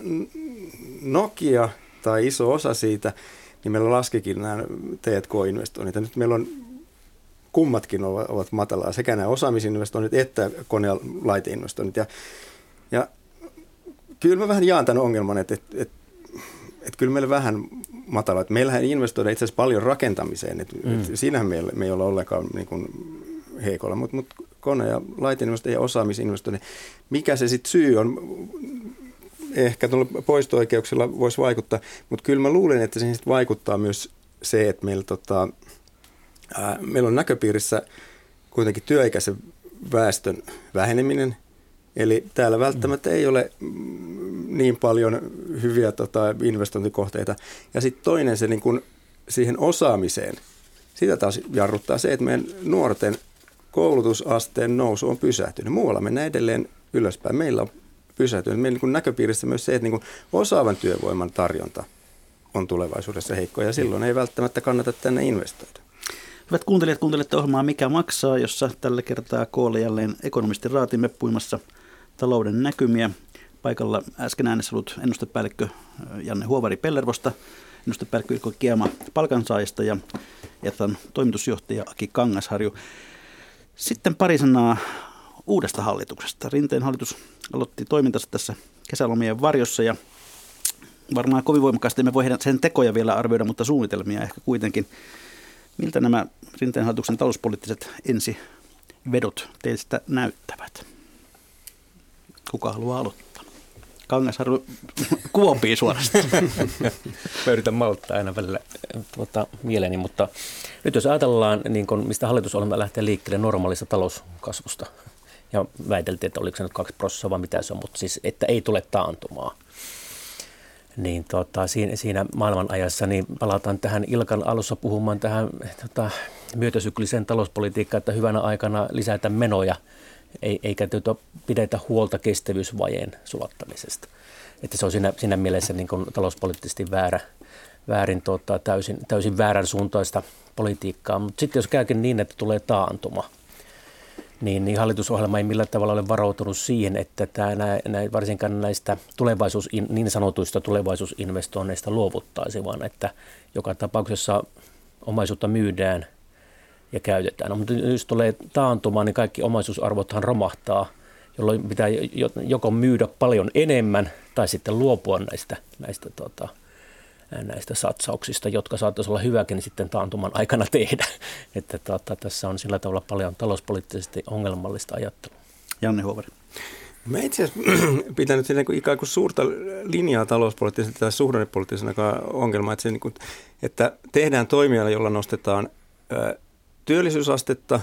Nokia tai iso osa siitä, niin meillä laskikin nämä T&K-investoinnit. Ja nyt meillä on kummatkin ovat, matalaa, sekä nämä osaamisinvestoinnit että kone- ja laiteinvestoinnit. Ja, ja kyllä mä vähän jaan tämän ongelman, että, että, että, että kyllä meillä vähän matala. Että meillähän investoidaan itse asiassa paljon rakentamiseen, että, mm. että siinähän meillä, me ei olla ollenkaan niin kuin heikolla, mutta, mutta kone- ja laiteinvestoinnit ja osaamisinvestoinnit, mikä se sitten syy on, ehkä tuolla poisto-oikeuksilla voisi vaikuttaa, mutta kyllä mä luulen, että siihen vaikuttaa myös se, että meillä tota, Meillä on näköpiirissä kuitenkin työikäisen väestön väheneminen, eli täällä välttämättä ei ole mm, niin paljon hyviä tota, investointikohteita. Ja sitten toinen se niin kun siihen osaamiseen, sitä taas jarruttaa se, että meidän nuorten koulutusasteen nousu on pysähtynyt. Muualla mennään edelleen ylöspäin. Meillä on pysähtynyt. Meidän niin näköpiirissä myös se, että niin osaavan työvoiman tarjonta on tulevaisuudessa heikko ja silloin ei välttämättä kannata tänne investoida. Hyvät kuuntelijat, kuuntelette ohjelmaa Mikä maksaa, jossa tällä kertaa koolle jälleen ekonomisti Raatimme puimassa talouden näkymiä. Paikalla äsken äänessä ollut ennustepäällikkö Janne Huovari Pellervosta, ennustepäällikkö Ilko Kiema palkansaajista ja jätän toimitusjohtaja Aki Kangasharju. Sitten pari sanaa uudesta hallituksesta. Rinteen hallitus aloitti toimintansa tässä kesälomien varjossa ja varmaan kovin voimakkaasti me voidaan sen tekoja vielä arvioida, mutta suunnitelmia ehkä kuitenkin. Miltä nämä Rinteen hallituksen talouspoliittiset ensivedot teistä näyttävät? Kuka haluaa aloittaa? Kangasharju kuopii suorastaan. Mä yritän malttaa aina välillä tuota, mieleeni, mutta nyt jos ajatellaan, niin kun, mistä hallitusohjelma lähtee liikkeelle normaalista talouskasvusta, ja väiteltiin, että oliko se nyt kaksi prosenttia vai mitä se on, mutta siis, että ei tule taantumaa niin tota, siinä, siinä maailmanajassa niin palataan tähän Ilkan alussa puhumaan tähän tota, myötäsykliseen talouspolitiikkaan, että hyvänä aikana lisätä menoja, eikä tuota, pidetä huolta kestävyysvajeen sulattamisesta. Että se on siinä, siinä mielessä niin kuin talouspoliittisesti väärä, väärin, tota, täysin, täysin väärän suuntaista politiikkaa. Mutta sitten jos käykin niin, että tulee taantuma – niin, niin hallitusohjelma ei millään tavalla ole varautunut siihen, että tämä, nää, nää, varsinkaan näistä tulevaisuus, niin sanotuista tulevaisuusinvestoinneista luovuttaisi, vaan että joka tapauksessa omaisuutta myydään ja käytetään. No, mutta jos tulee taantuma, niin kaikki omaisuusarvothan romahtaa, jolloin pitää joko myydä paljon enemmän tai sitten luopua näistä, näistä tota, näistä satsauksista, jotka saattaisi olla hyväkin sitten taantuman aikana tehdä. Että tuota, tässä on sillä tavalla paljon talouspoliittisesti ongelmallista ajattelua. Janne Huovari. Mä itse asiassa pitänyt siinä niin ikään kuin suurta linjaa talouspoliittisena tai suhdannepoliittisena ongelmaa, että, se, niin kuin, että tehdään toimia, jolla nostetaan ö, työllisyysastetta,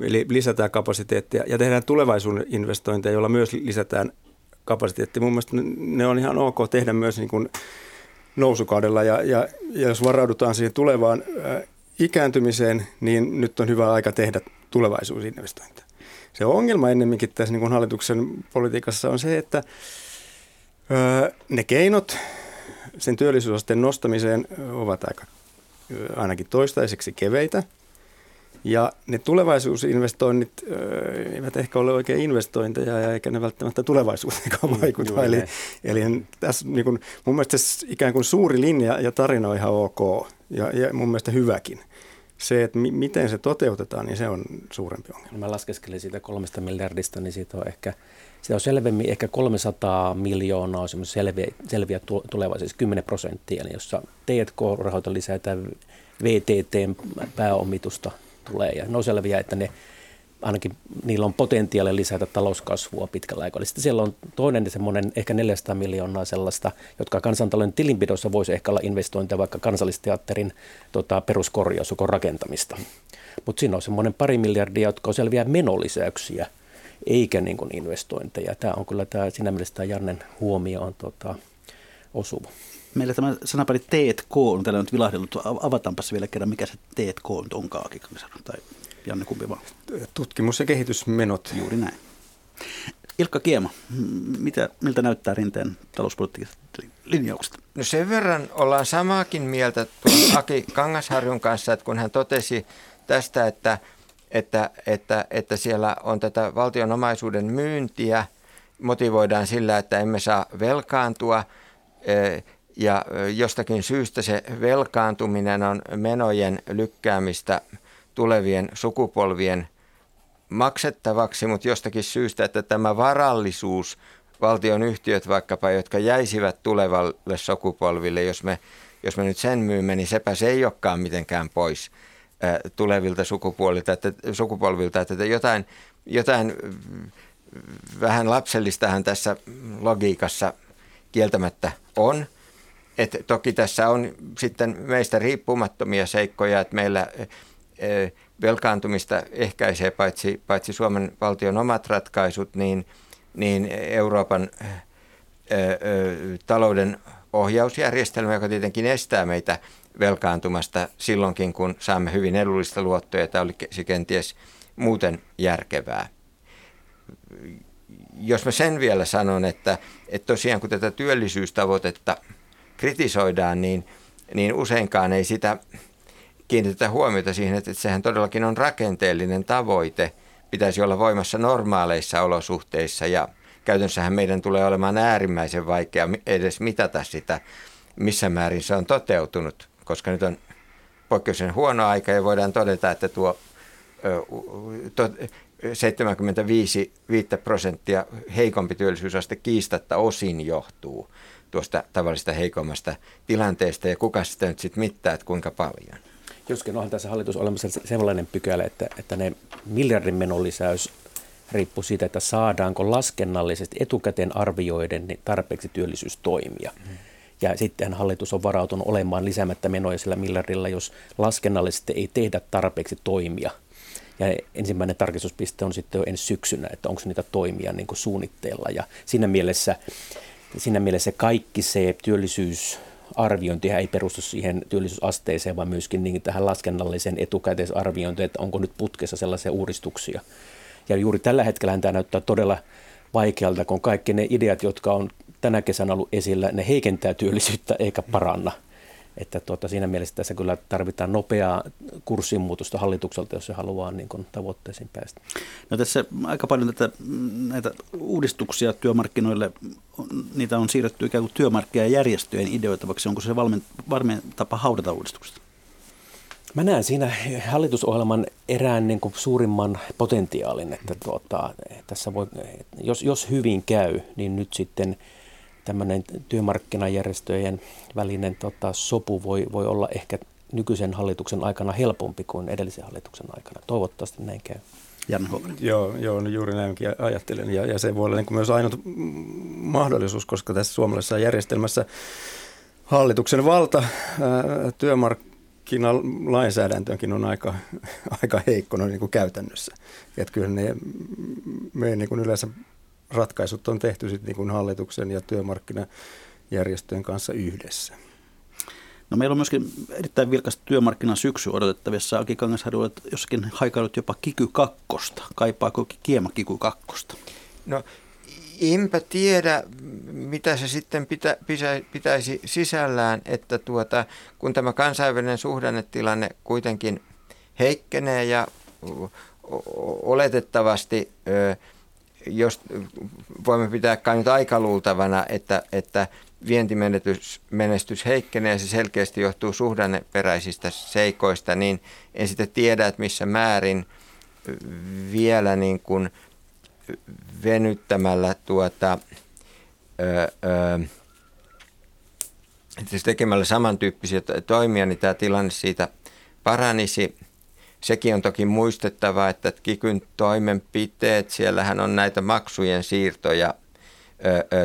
eli lisätään kapasiteettia, ja tehdään tulevaisuuden investointeja, joilla myös lisätään kapasiteettia. Mun mielestä ne on ihan ok tehdä myös niin kuin nousukaudella ja, ja, ja jos varaudutaan siihen tulevaan ää, ikääntymiseen, niin nyt on hyvä aika tehdä tulevaisuusinvestointeja. Se ongelma ennemminkin tässä niin kuin hallituksen politiikassa on se, että ää, ne keinot sen työllisyysasteen nostamiseen ovat aika ainakin toistaiseksi keveitä – ja ne tulevaisuusinvestoinnit äh, eivät ehkä ole oikein investointeja ja eikä ne välttämättä tulevaisuuteenkaan vaikuta. Mm, eli, eli tässä niin kuin, mun mielestä se ikään kuin suuri linja ja tarina on ihan ok ja, ja mun mielestä hyväkin. Se, että mi- miten se toteutetaan, niin se on suurempi ongelma. Mä laskeskelin siitä kolmesta miljardista, niin siitä on ehkä Sitä on selvemmin ehkä 300 miljoonaa on selviä, selviä tuleva, siis 10 prosenttia, eli jossa T&K-rahoita lisätään, VTT pääomitusta tulee ja ne on selviä, että ne ainakin niillä on potentiaalia lisätä talouskasvua pitkällä aikaa. Sitten siellä on toinen semmoinen ehkä 400 miljoonaa sellaista, jotka kansantalouden tilinpidossa voisi ehkä olla investointeja vaikka kansallisteatterin tota, peruskorjaus, joko rakentamista. Mutta siinä on semmoinen pari miljardia, jotka on selviä menolisäyksiä, eikä niin kuin investointeja. Tämä on kyllä tämä, siinä mielessä tämä Jannen huomio on tota, osuva. Meillä tämä sanapari T&K on täällä nyt vilahdellut. Avataanpas vielä kerran, mikä se T&K onkaan, tai Janne kumpi vaan. Tutkimus- ja kehitysmenot. Juuri näin. Ilkka Kiema, mitä, miltä näyttää rinteen talouspoliittiset linjaukset? No sen verran ollaan samaakin mieltä tuon Aki Kangasharjun kanssa, että kun hän totesi tästä, että, että, että, että siellä on tätä valtion omaisuuden myyntiä, motivoidaan sillä, että emme saa velkaantua eh, ja jostakin syystä se velkaantuminen on menojen lykkäämistä – tulevien sukupolvien maksettavaksi, mutta jostakin syystä, että tämä varallisuus, valtion yhtiöt vaikkapa, jotka jäisivät tulevalle sukupolville, jos me, jos me nyt sen myymme, niin sepä se ei olekaan mitenkään pois tulevilta sukupuolilta, että, sukupolvilta, että jotain, jotain vähän lapsellistahan tässä logiikassa kieltämättä on. Et toki tässä on sitten meistä riippumattomia seikkoja, että meillä velkaantumista ehkäisee paitsi, paitsi Suomen valtion omat ratkaisut, niin, niin Euroopan ää, talouden ohjausjärjestelmä, joka tietenkin estää meitä velkaantumasta silloinkin, kun saamme hyvin edullista luottoja, tai olisi kenties muuten järkevää. Jos mä sen vielä sanon, että, että tosiaan kun tätä työllisyystavoitetta kritisoidaan, niin, niin useinkaan ei sitä kiinnitetä huomiota siihen, että sehän todellakin on rakenteellinen tavoite. Pitäisi olla voimassa normaaleissa olosuhteissa ja käytännössähän meidän tulee olemaan äärimmäisen vaikea edes mitata sitä, missä määrin se on toteutunut, koska nyt on poikkeuksellisen huono aika ja voidaan todeta, että tuo 75 prosenttia heikompi työllisyysaste kiistatta osin johtuu tuosta tavallista heikommasta tilanteesta ja kuka sitä nyt sitten mittaa, että kuinka paljon. Joskin onhan tässä hallitus olemassa sellainen pykälä, että, että ne miljardin menolisäys riippuu siitä, että saadaanko laskennallisesti etukäteen arvioiden niin tarpeeksi työllisyystoimia. Ja sitten hallitus on varautunut olemaan lisäämättä menoja sillä miljardilla, jos laskennallisesti ei tehdä tarpeeksi toimia. Ja ensimmäinen tarkistuspiste on sitten jo ensi syksynä, että onko niitä toimia niin kuin suunnitteilla. Ja siinä mielessä, siinä mielessä kaikki se työllisyys arviointihan ei perustu siihen työllisyysasteeseen, vaan myöskin niin tähän laskennalliseen etukäteisarviointiin, että onko nyt putkessa sellaisia uudistuksia. Ja juuri tällä hetkellä tämä näyttää todella vaikealta, kun kaikki ne ideat, jotka on tänä kesänä ollut esillä, ne heikentää työllisyyttä eikä paranna. Että tuota, siinä mielessä tässä kyllä tarvitaan nopeaa kurssinmuutosta hallitukselta, jos se haluaa niin kuin, tavoitteisiin päästä. No tässä aika paljon tätä, näitä uudistuksia työmarkkinoille, niitä on siirretty ikään kuin työmarkkinajärjestöjen ideoitavaksi. Onko se valmiin, varmin tapa haudata uudistukset? Mä näen siinä hallitusohjelman erään niin kuin suurimman potentiaalin, että tuota, tässä voi, jos, jos hyvin käy, niin nyt sitten – tämmöinen työmarkkinajärjestöjen välinen tota, sopu voi, voi olla ehkä nykyisen hallituksen aikana helpompi kuin edellisen hallituksen aikana. Toivottavasti näin käy. Jan Joo, joo no juuri näinkin ajattelen. Ja, ja se voi olla niin kuin myös ainut mahdollisuus, koska tässä suomalaisessa järjestelmässä hallituksen valta ää, työmarkkinalainsäädäntöönkin on aika, aika heikko no, niin kuin käytännössä. Että kyllä ne me niin kuin yleensä ratkaisut on tehty sitten niin kuin hallituksen ja työmarkkinajärjestöjen kanssa yhdessä. No meillä on myöskin erittäin vilkas työmarkkinan syksy odotettavissa. Aki Kangasharju, että jossakin haikailut jopa kiky kakkosta. Kaipaako kiema kiky kakkosta? No enpä tiedä, mitä se sitten pitä, pitäisi sisällään, että tuota, kun tämä kansainvälinen suhdannetilanne kuitenkin heikkenee ja oletettavasti ö, jos voimme pitää kai nyt aika luultavana, että, että vientimenestys menestys heikkenee ja se selkeästi johtuu suhdanneperäisistä seikoista, niin en sitten tiedä, että missä määrin vielä niin kuin venyttämällä tuota, ö, ö, siis tekemällä samantyyppisiä toimia, niin tämä tilanne siitä paranisi. Sekin on toki muistettava, että Kikyn toimenpiteet, siellähän on näitä maksujen siirtoja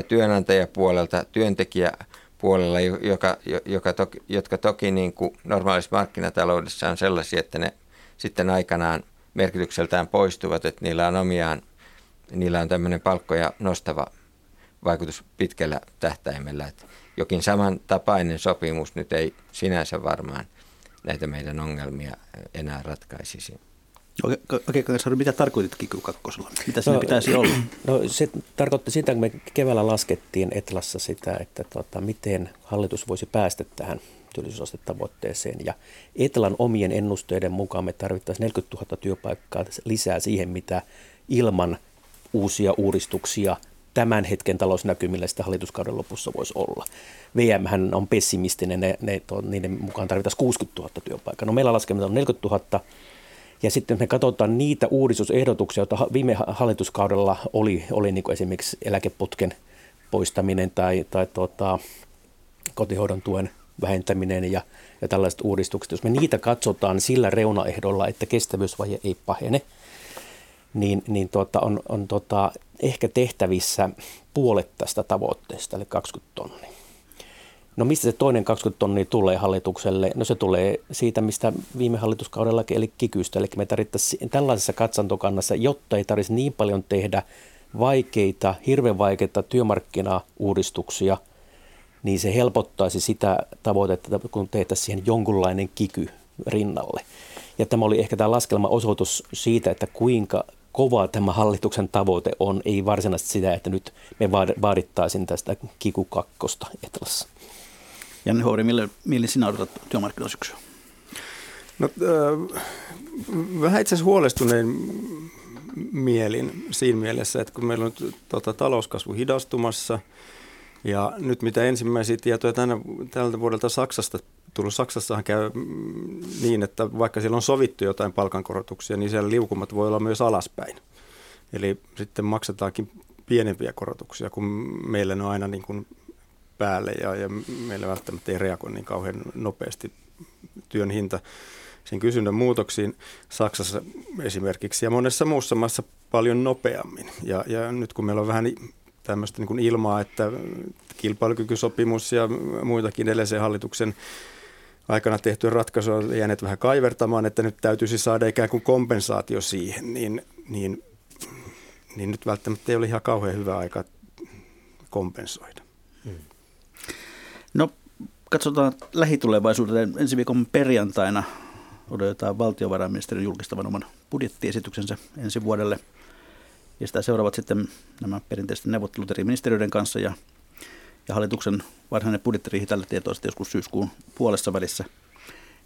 työnantajapuolelta työntekijäpuolella, joka, joka toki, jotka toki niin kuin normaalissa markkinataloudessa on sellaisia, että ne sitten aikanaan merkitykseltään poistuvat, että niillä on omiaan, niillä on tämmöinen palkkoja nostava vaikutus pitkällä tähtäimellä. Että jokin samantapainen sopimus nyt ei sinänsä varmaan näitä meidän ongelmia enää ratkaisisi. Okei, okay, okay, mitä tarkoitit Kiky kakkosella? Mitä siinä no, pitäisi olla? No se tarkoitti sitä, kun me keväällä laskettiin Etlassa sitä, että tota, miten hallitus voisi päästä tähän työllisyysastetavoitteeseen. Ja Etlan omien ennusteiden mukaan me tarvittaisiin 40 000 työpaikkaa lisää siihen, mitä ilman uusia uudistuksia tämän hetken talousnäkymillä sitä hallituskauden lopussa voisi olla. VM on pessimistinen, ne, ne, to, niiden mukaan tarvitaan 60 000 työpaikkaa. No meillä laskemme on 40 000, ja sitten me katsotaan niitä uudistusehdotuksia, joita viime hallituskaudella oli, oli niin esimerkiksi eläkeputken poistaminen tai, tai tuota, kotihoidon tuen vähentäminen ja, ja tällaiset uudistukset. Jos me niitä katsotaan sillä reunaehdolla, että kestävyysvaje ei pahene, niin, niin tuota, on, on tuota, ehkä tehtävissä puolet tästä tavoitteesta, eli 20 tonnia. No mistä se toinen 20 tonnia tulee hallitukselle? No se tulee siitä, mistä viime hallituskaudella eli kikystä. Eli me tarvittaisiin tällaisessa katsantokannassa, jotta ei tarvitsisi niin paljon tehdä vaikeita, hirveän vaikeita työmarkkinauudistuksia, niin se helpottaisi sitä tavoitetta, kun tehtäisiin siihen jonkunlainen kiky rinnalle. Ja tämä oli ehkä tämä laskelma osoitus siitä, että kuinka kova tämä hallituksen tavoite on, ei varsinaisesti sitä, että nyt me vaadittaisiin tästä kiku kakkosta Etelässä. Janne Houri, mille, mille sinä odotat työmarkkinasyksyä? No, äh, vähän itse asiassa huolestuneen mielin siinä mielessä, että kun meillä on tota, talouskasvu hidastumassa ja nyt mitä ensimmäisiä tietoja tänä, tältä vuodelta Saksasta tullut. Saksassahan käy niin, että vaikka siellä on sovittu jotain palkankorotuksia, niin siellä liukumat voi olla myös alaspäin. Eli sitten maksetaankin pienempiä korotuksia, kun meillä ne on aina niin kuin päälle ja, ja meillä välttämättä ei reagoi niin kauhean nopeasti työn hinta sen kysynnän muutoksiin Saksassa esimerkiksi ja monessa muussa maassa paljon nopeammin. Ja, ja nyt kun meillä on vähän tämmöistä niin kuin ilmaa, että kilpailukykysopimus ja muitakin edellisen hallituksen aikana tehtyä ratkaisua on jääneet vähän kaivertamaan, että nyt täytyisi saada ikään kuin kompensaatio siihen, niin, niin, niin nyt välttämättä ei ole ihan kauhean hyvä aika kompensoida. Hmm. No katsotaan lähitulevaisuuteen. Ensi viikon perjantaina odotetaan valtiovarainministeriön julkistavan oman budjettiesityksensä ensi vuodelle. Ja sitä seuraavat sitten nämä perinteiset neuvottelut eri ministeriöiden kanssa ja ja hallituksen varsinainen budjettiriihi tällä tietoa sitten joskus syyskuun puolessa välissä.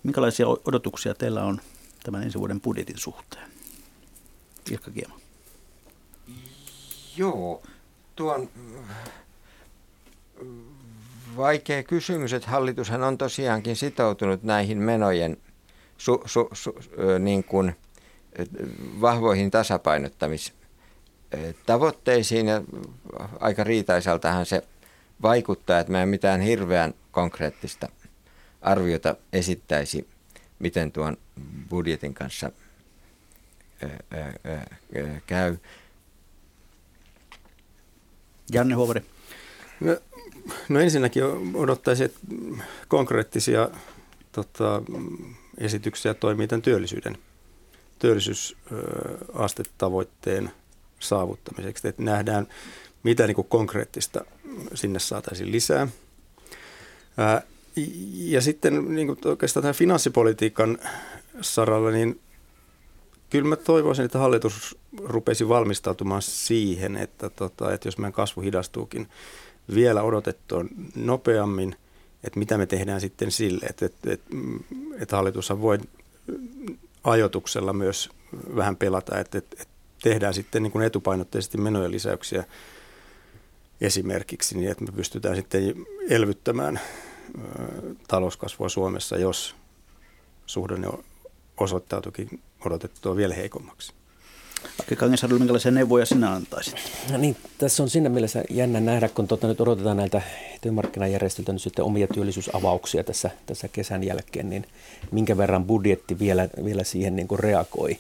Minkälaisia odotuksia teillä on tämän ensi vuoden budjetin suhteen? Ilkka Kiema. Joo, tuon vaikea kysymys, että hallitushan on tosiaankin sitoutunut näihin menojen su, su, su, niin kuin, vahvoihin tasapainottamistavoitteisiin ja aika riitaisaltahan se vaikuttaa, että mä en mitään hirveän konkreettista arviota esittäisi, miten tuon budjetin kanssa käy. Janne Huovari. No, no ensinnäkin odottaisin, että konkreettisia tota, esityksiä toimii tämän työllisyyden, työllisyysastetavoitteen saavuttamiseksi. Että nähdään, mitä niin kuin konkreettista sinne saataisiin lisää. Ja sitten niin kuin oikeastaan tämän finanssipolitiikan saralla, niin kyllä mä toivoisin, että hallitus rupesi valmistautumaan siihen, että, tota, että jos meidän kasvu hidastuukin vielä odotettua nopeammin, että mitä me tehdään sitten sille, että, että, että, että hallitushan voi ajotuksella myös vähän pelata, että, että tehdään sitten niin kuin etupainotteisesti menojen lisäyksiä esimerkiksi, niin että me pystytään sitten elvyttämään talouskasvua Suomessa, jos suhdanne osoittautukin odotettua vielä heikommaksi. Aki Kangasharju, minkälaisia neuvoja sinä antaisit? No niin, tässä on siinä mielessä jännä nähdä, kun tuota, nyt odotetaan näiltä työmarkkinajärjestöiltä nyt sitten omia työllisyysavauksia tässä, tässä kesän jälkeen, niin minkä verran budjetti vielä, vielä siihen niin kuin reagoi.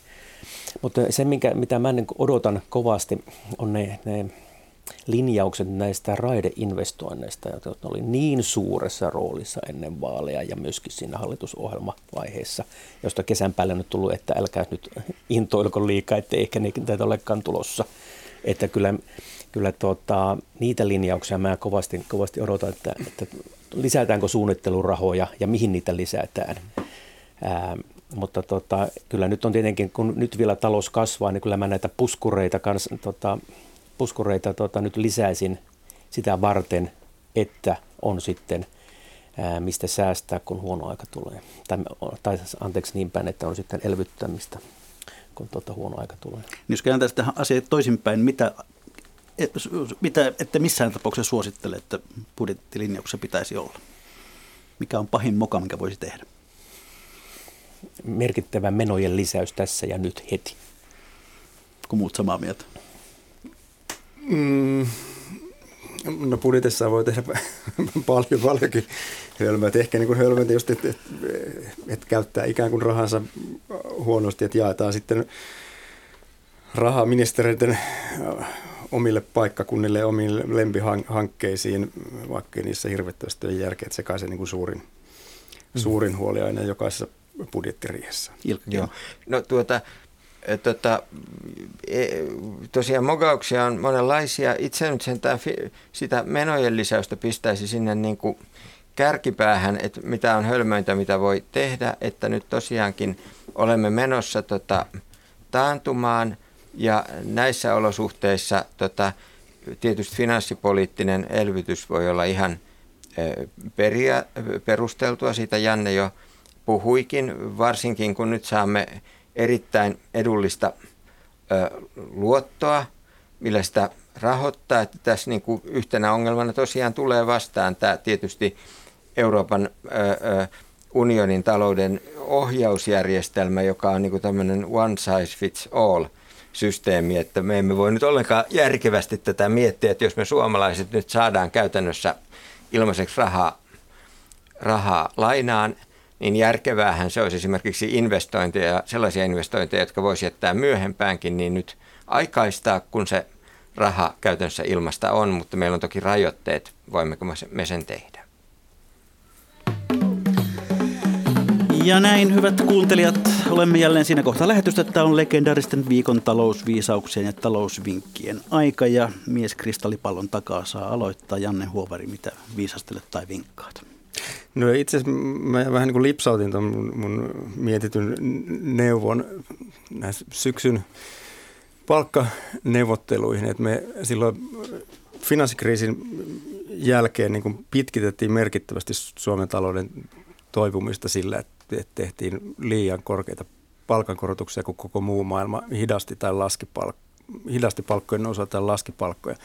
Mutta se, minkä, mitä mä niin odotan kovasti, on ne, ne linjaukset näistä raideinvestoinneista, jotka oli niin suuressa roolissa ennen vaaleja ja myöskin siinä hallitusohjelmavaiheessa, josta kesän päälle nyt tullut, että älkää nyt intoilko liikaa, että ehkä niitä olekaan tulossa. Että kyllä, kyllä tuota, niitä linjauksia mä kovasti, kovasti odotan, että, että lisätäänkö suunnittelurahoja ja mihin niitä lisätään. Ää, mutta tota, kyllä nyt on tietenkin, kun nyt vielä talous kasvaa, niin kyllä mä näitä puskureita kans, tota, puskureita tota, nyt lisäisin sitä varten, että on sitten ää, mistä säästää, kun huono aika tulee. Tai, tai anteeksi niin päin, että on sitten elvyttämistä, kun tota huono aika tulee. Niin jos kääntää sitä asiaa toisinpäin, mitä, mitä, että missään tapauksessa suosittele, että budjettilinjauksessa pitäisi olla? Mikä on pahin moka, mikä voisi tehdä? Merkittävä menojen lisäys tässä ja nyt heti. Kun muut samaa mieltä? Mm, no budjetissa voi tehdä paljon, paljonkin hölmöä. Ehkä niin hölmöitä just, että et, et käyttää ikään kuin rahansa huonosti, että jaetaan sitten rahaa ministereiden äh, omille paikkakunnille ja omille lempihankkeisiin, vaikka niissä hirvittävästi ole järkeä, että se kai se niin kuin suurin, mm. suurin huoli aina jokaisessa budjettiriihessä. Joo. No tuota, tota, e, tosiaan mogauksia on monenlaisia. Itse nyt sentään sitä menojen lisäystä pistäisi sinne niin kuin kärkipäähän, että mitä on hölmöintä, mitä voi tehdä, että nyt tosiaankin olemme menossa tota, taantumaan ja näissä olosuhteissa tota, tietysti finanssipoliittinen elvytys voi olla ihan peria, perusteltua, siitä Janne jo puhuikin, varsinkin kun nyt saamme erittäin edullista ö, luottoa, millä sitä rahoittaa. Että tässä niin kuin yhtenä ongelmana tosiaan tulee vastaan tämä tietysti Euroopan ö, unionin talouden ohjausjärjestelmä, joka on niin kuin tämmöinen one size fits all systeemi, että me emme voi nyt ollenkaan järkevästi tätä miettiä, että jos me suomalaiset nyt saadaan käytännössä ilmaiseksi rahaa, rahaa lainaan – niin järkeväähän se olisi esimerkiksi investointeja, sellaisia investointeja, jotka voisi jättää myöhempäänkin, niin nyt aikaistaa, kun se raha käytännössä ilmasta on, mutta meillä on toki rajoitteet, voimmeko me sen tehdä. Ja näin, hyvät kuuntelijat, olemme jälleen siinä kohtaa lähetystä, että on legendaaristen viikon talousviisauksien ja talousvinkkien aika. Ja mies kristallipallon takaa saa aloittaa. Janne Huovari, mitä viisastelet tai vinkkaat? No itse asiassa mä vähän niin kuin lipsautin tuon mun, mun mietityn neuvon näissä syksyn palkkaneuvotteluihin, että me silloin finanssikriisin jälkeen niin kuin pitkitettiin merkittävästi Suomen talouden toipumista sillä, että tehtiin liian korkeita palkankorotuksia, kun koko muu maailma hidasti tai laski, palk- hidasti palkkojen osalta tai laski palkkoja.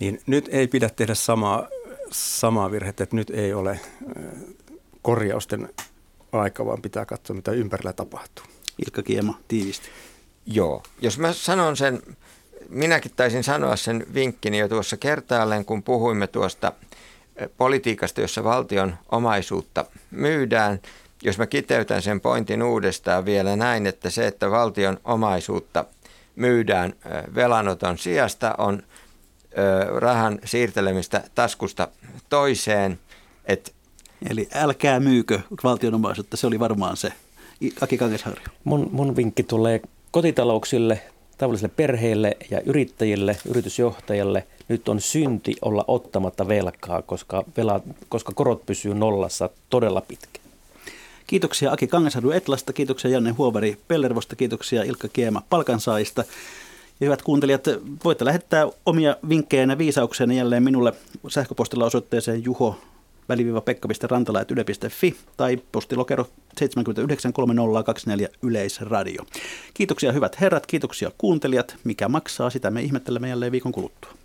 Niin nyt ei pidä tehdä samaa samaa virhettä, että nyt ei ole korjausten aika, vaan pitää katsoa, mitä ympärillä tapahtuu. Ilkka Kiema, tiivisti. Joo, jos mä sanon sen, minäkin taisin sanoa sen vinkkini jo tuossa kertaalleen, kun puhuimme tuosta politiikasta, jossa valtion omaisuutta myydään. Jos mä kiteytän sen pointin uudestaan vielä näin, että se, että valtion omaisuutta myydään velanoton sijasta on rahan siirtelemistä taskusta toiseen. Et Eli älkää myykö valtionomaisuutta, se oli varmaan se. Aki Kangesharju. Mun, mun vinkki tulee kotitalouksille, tavallisille perheille ja yrittäjille, yritysjohtajille. Nyt on synti olla ottamatta velkaa, koska, vela, koska korot pysyy nollassa todella pitkä. Kiitoksia Aki Kangasharju Etlasta, kiitoksia Janne Huovari Pellervosta, kiitoksia Ilkka Kiema Palkansaajista. Ja hyvät kuuntelijat, voitte lähettää omia vinkkejä ja viisauksia jälleen minulle sähköpostilla osoitteeseen juho väliviiva.pekka.rantala.yle.fi tai postilokero 793024 Yleisradio. Kiitoksia hyvät herrat, kiitoksia kuuntelijat. Mikä maksaa, sitä me ihmettelemme jälleen viikon kuluttua.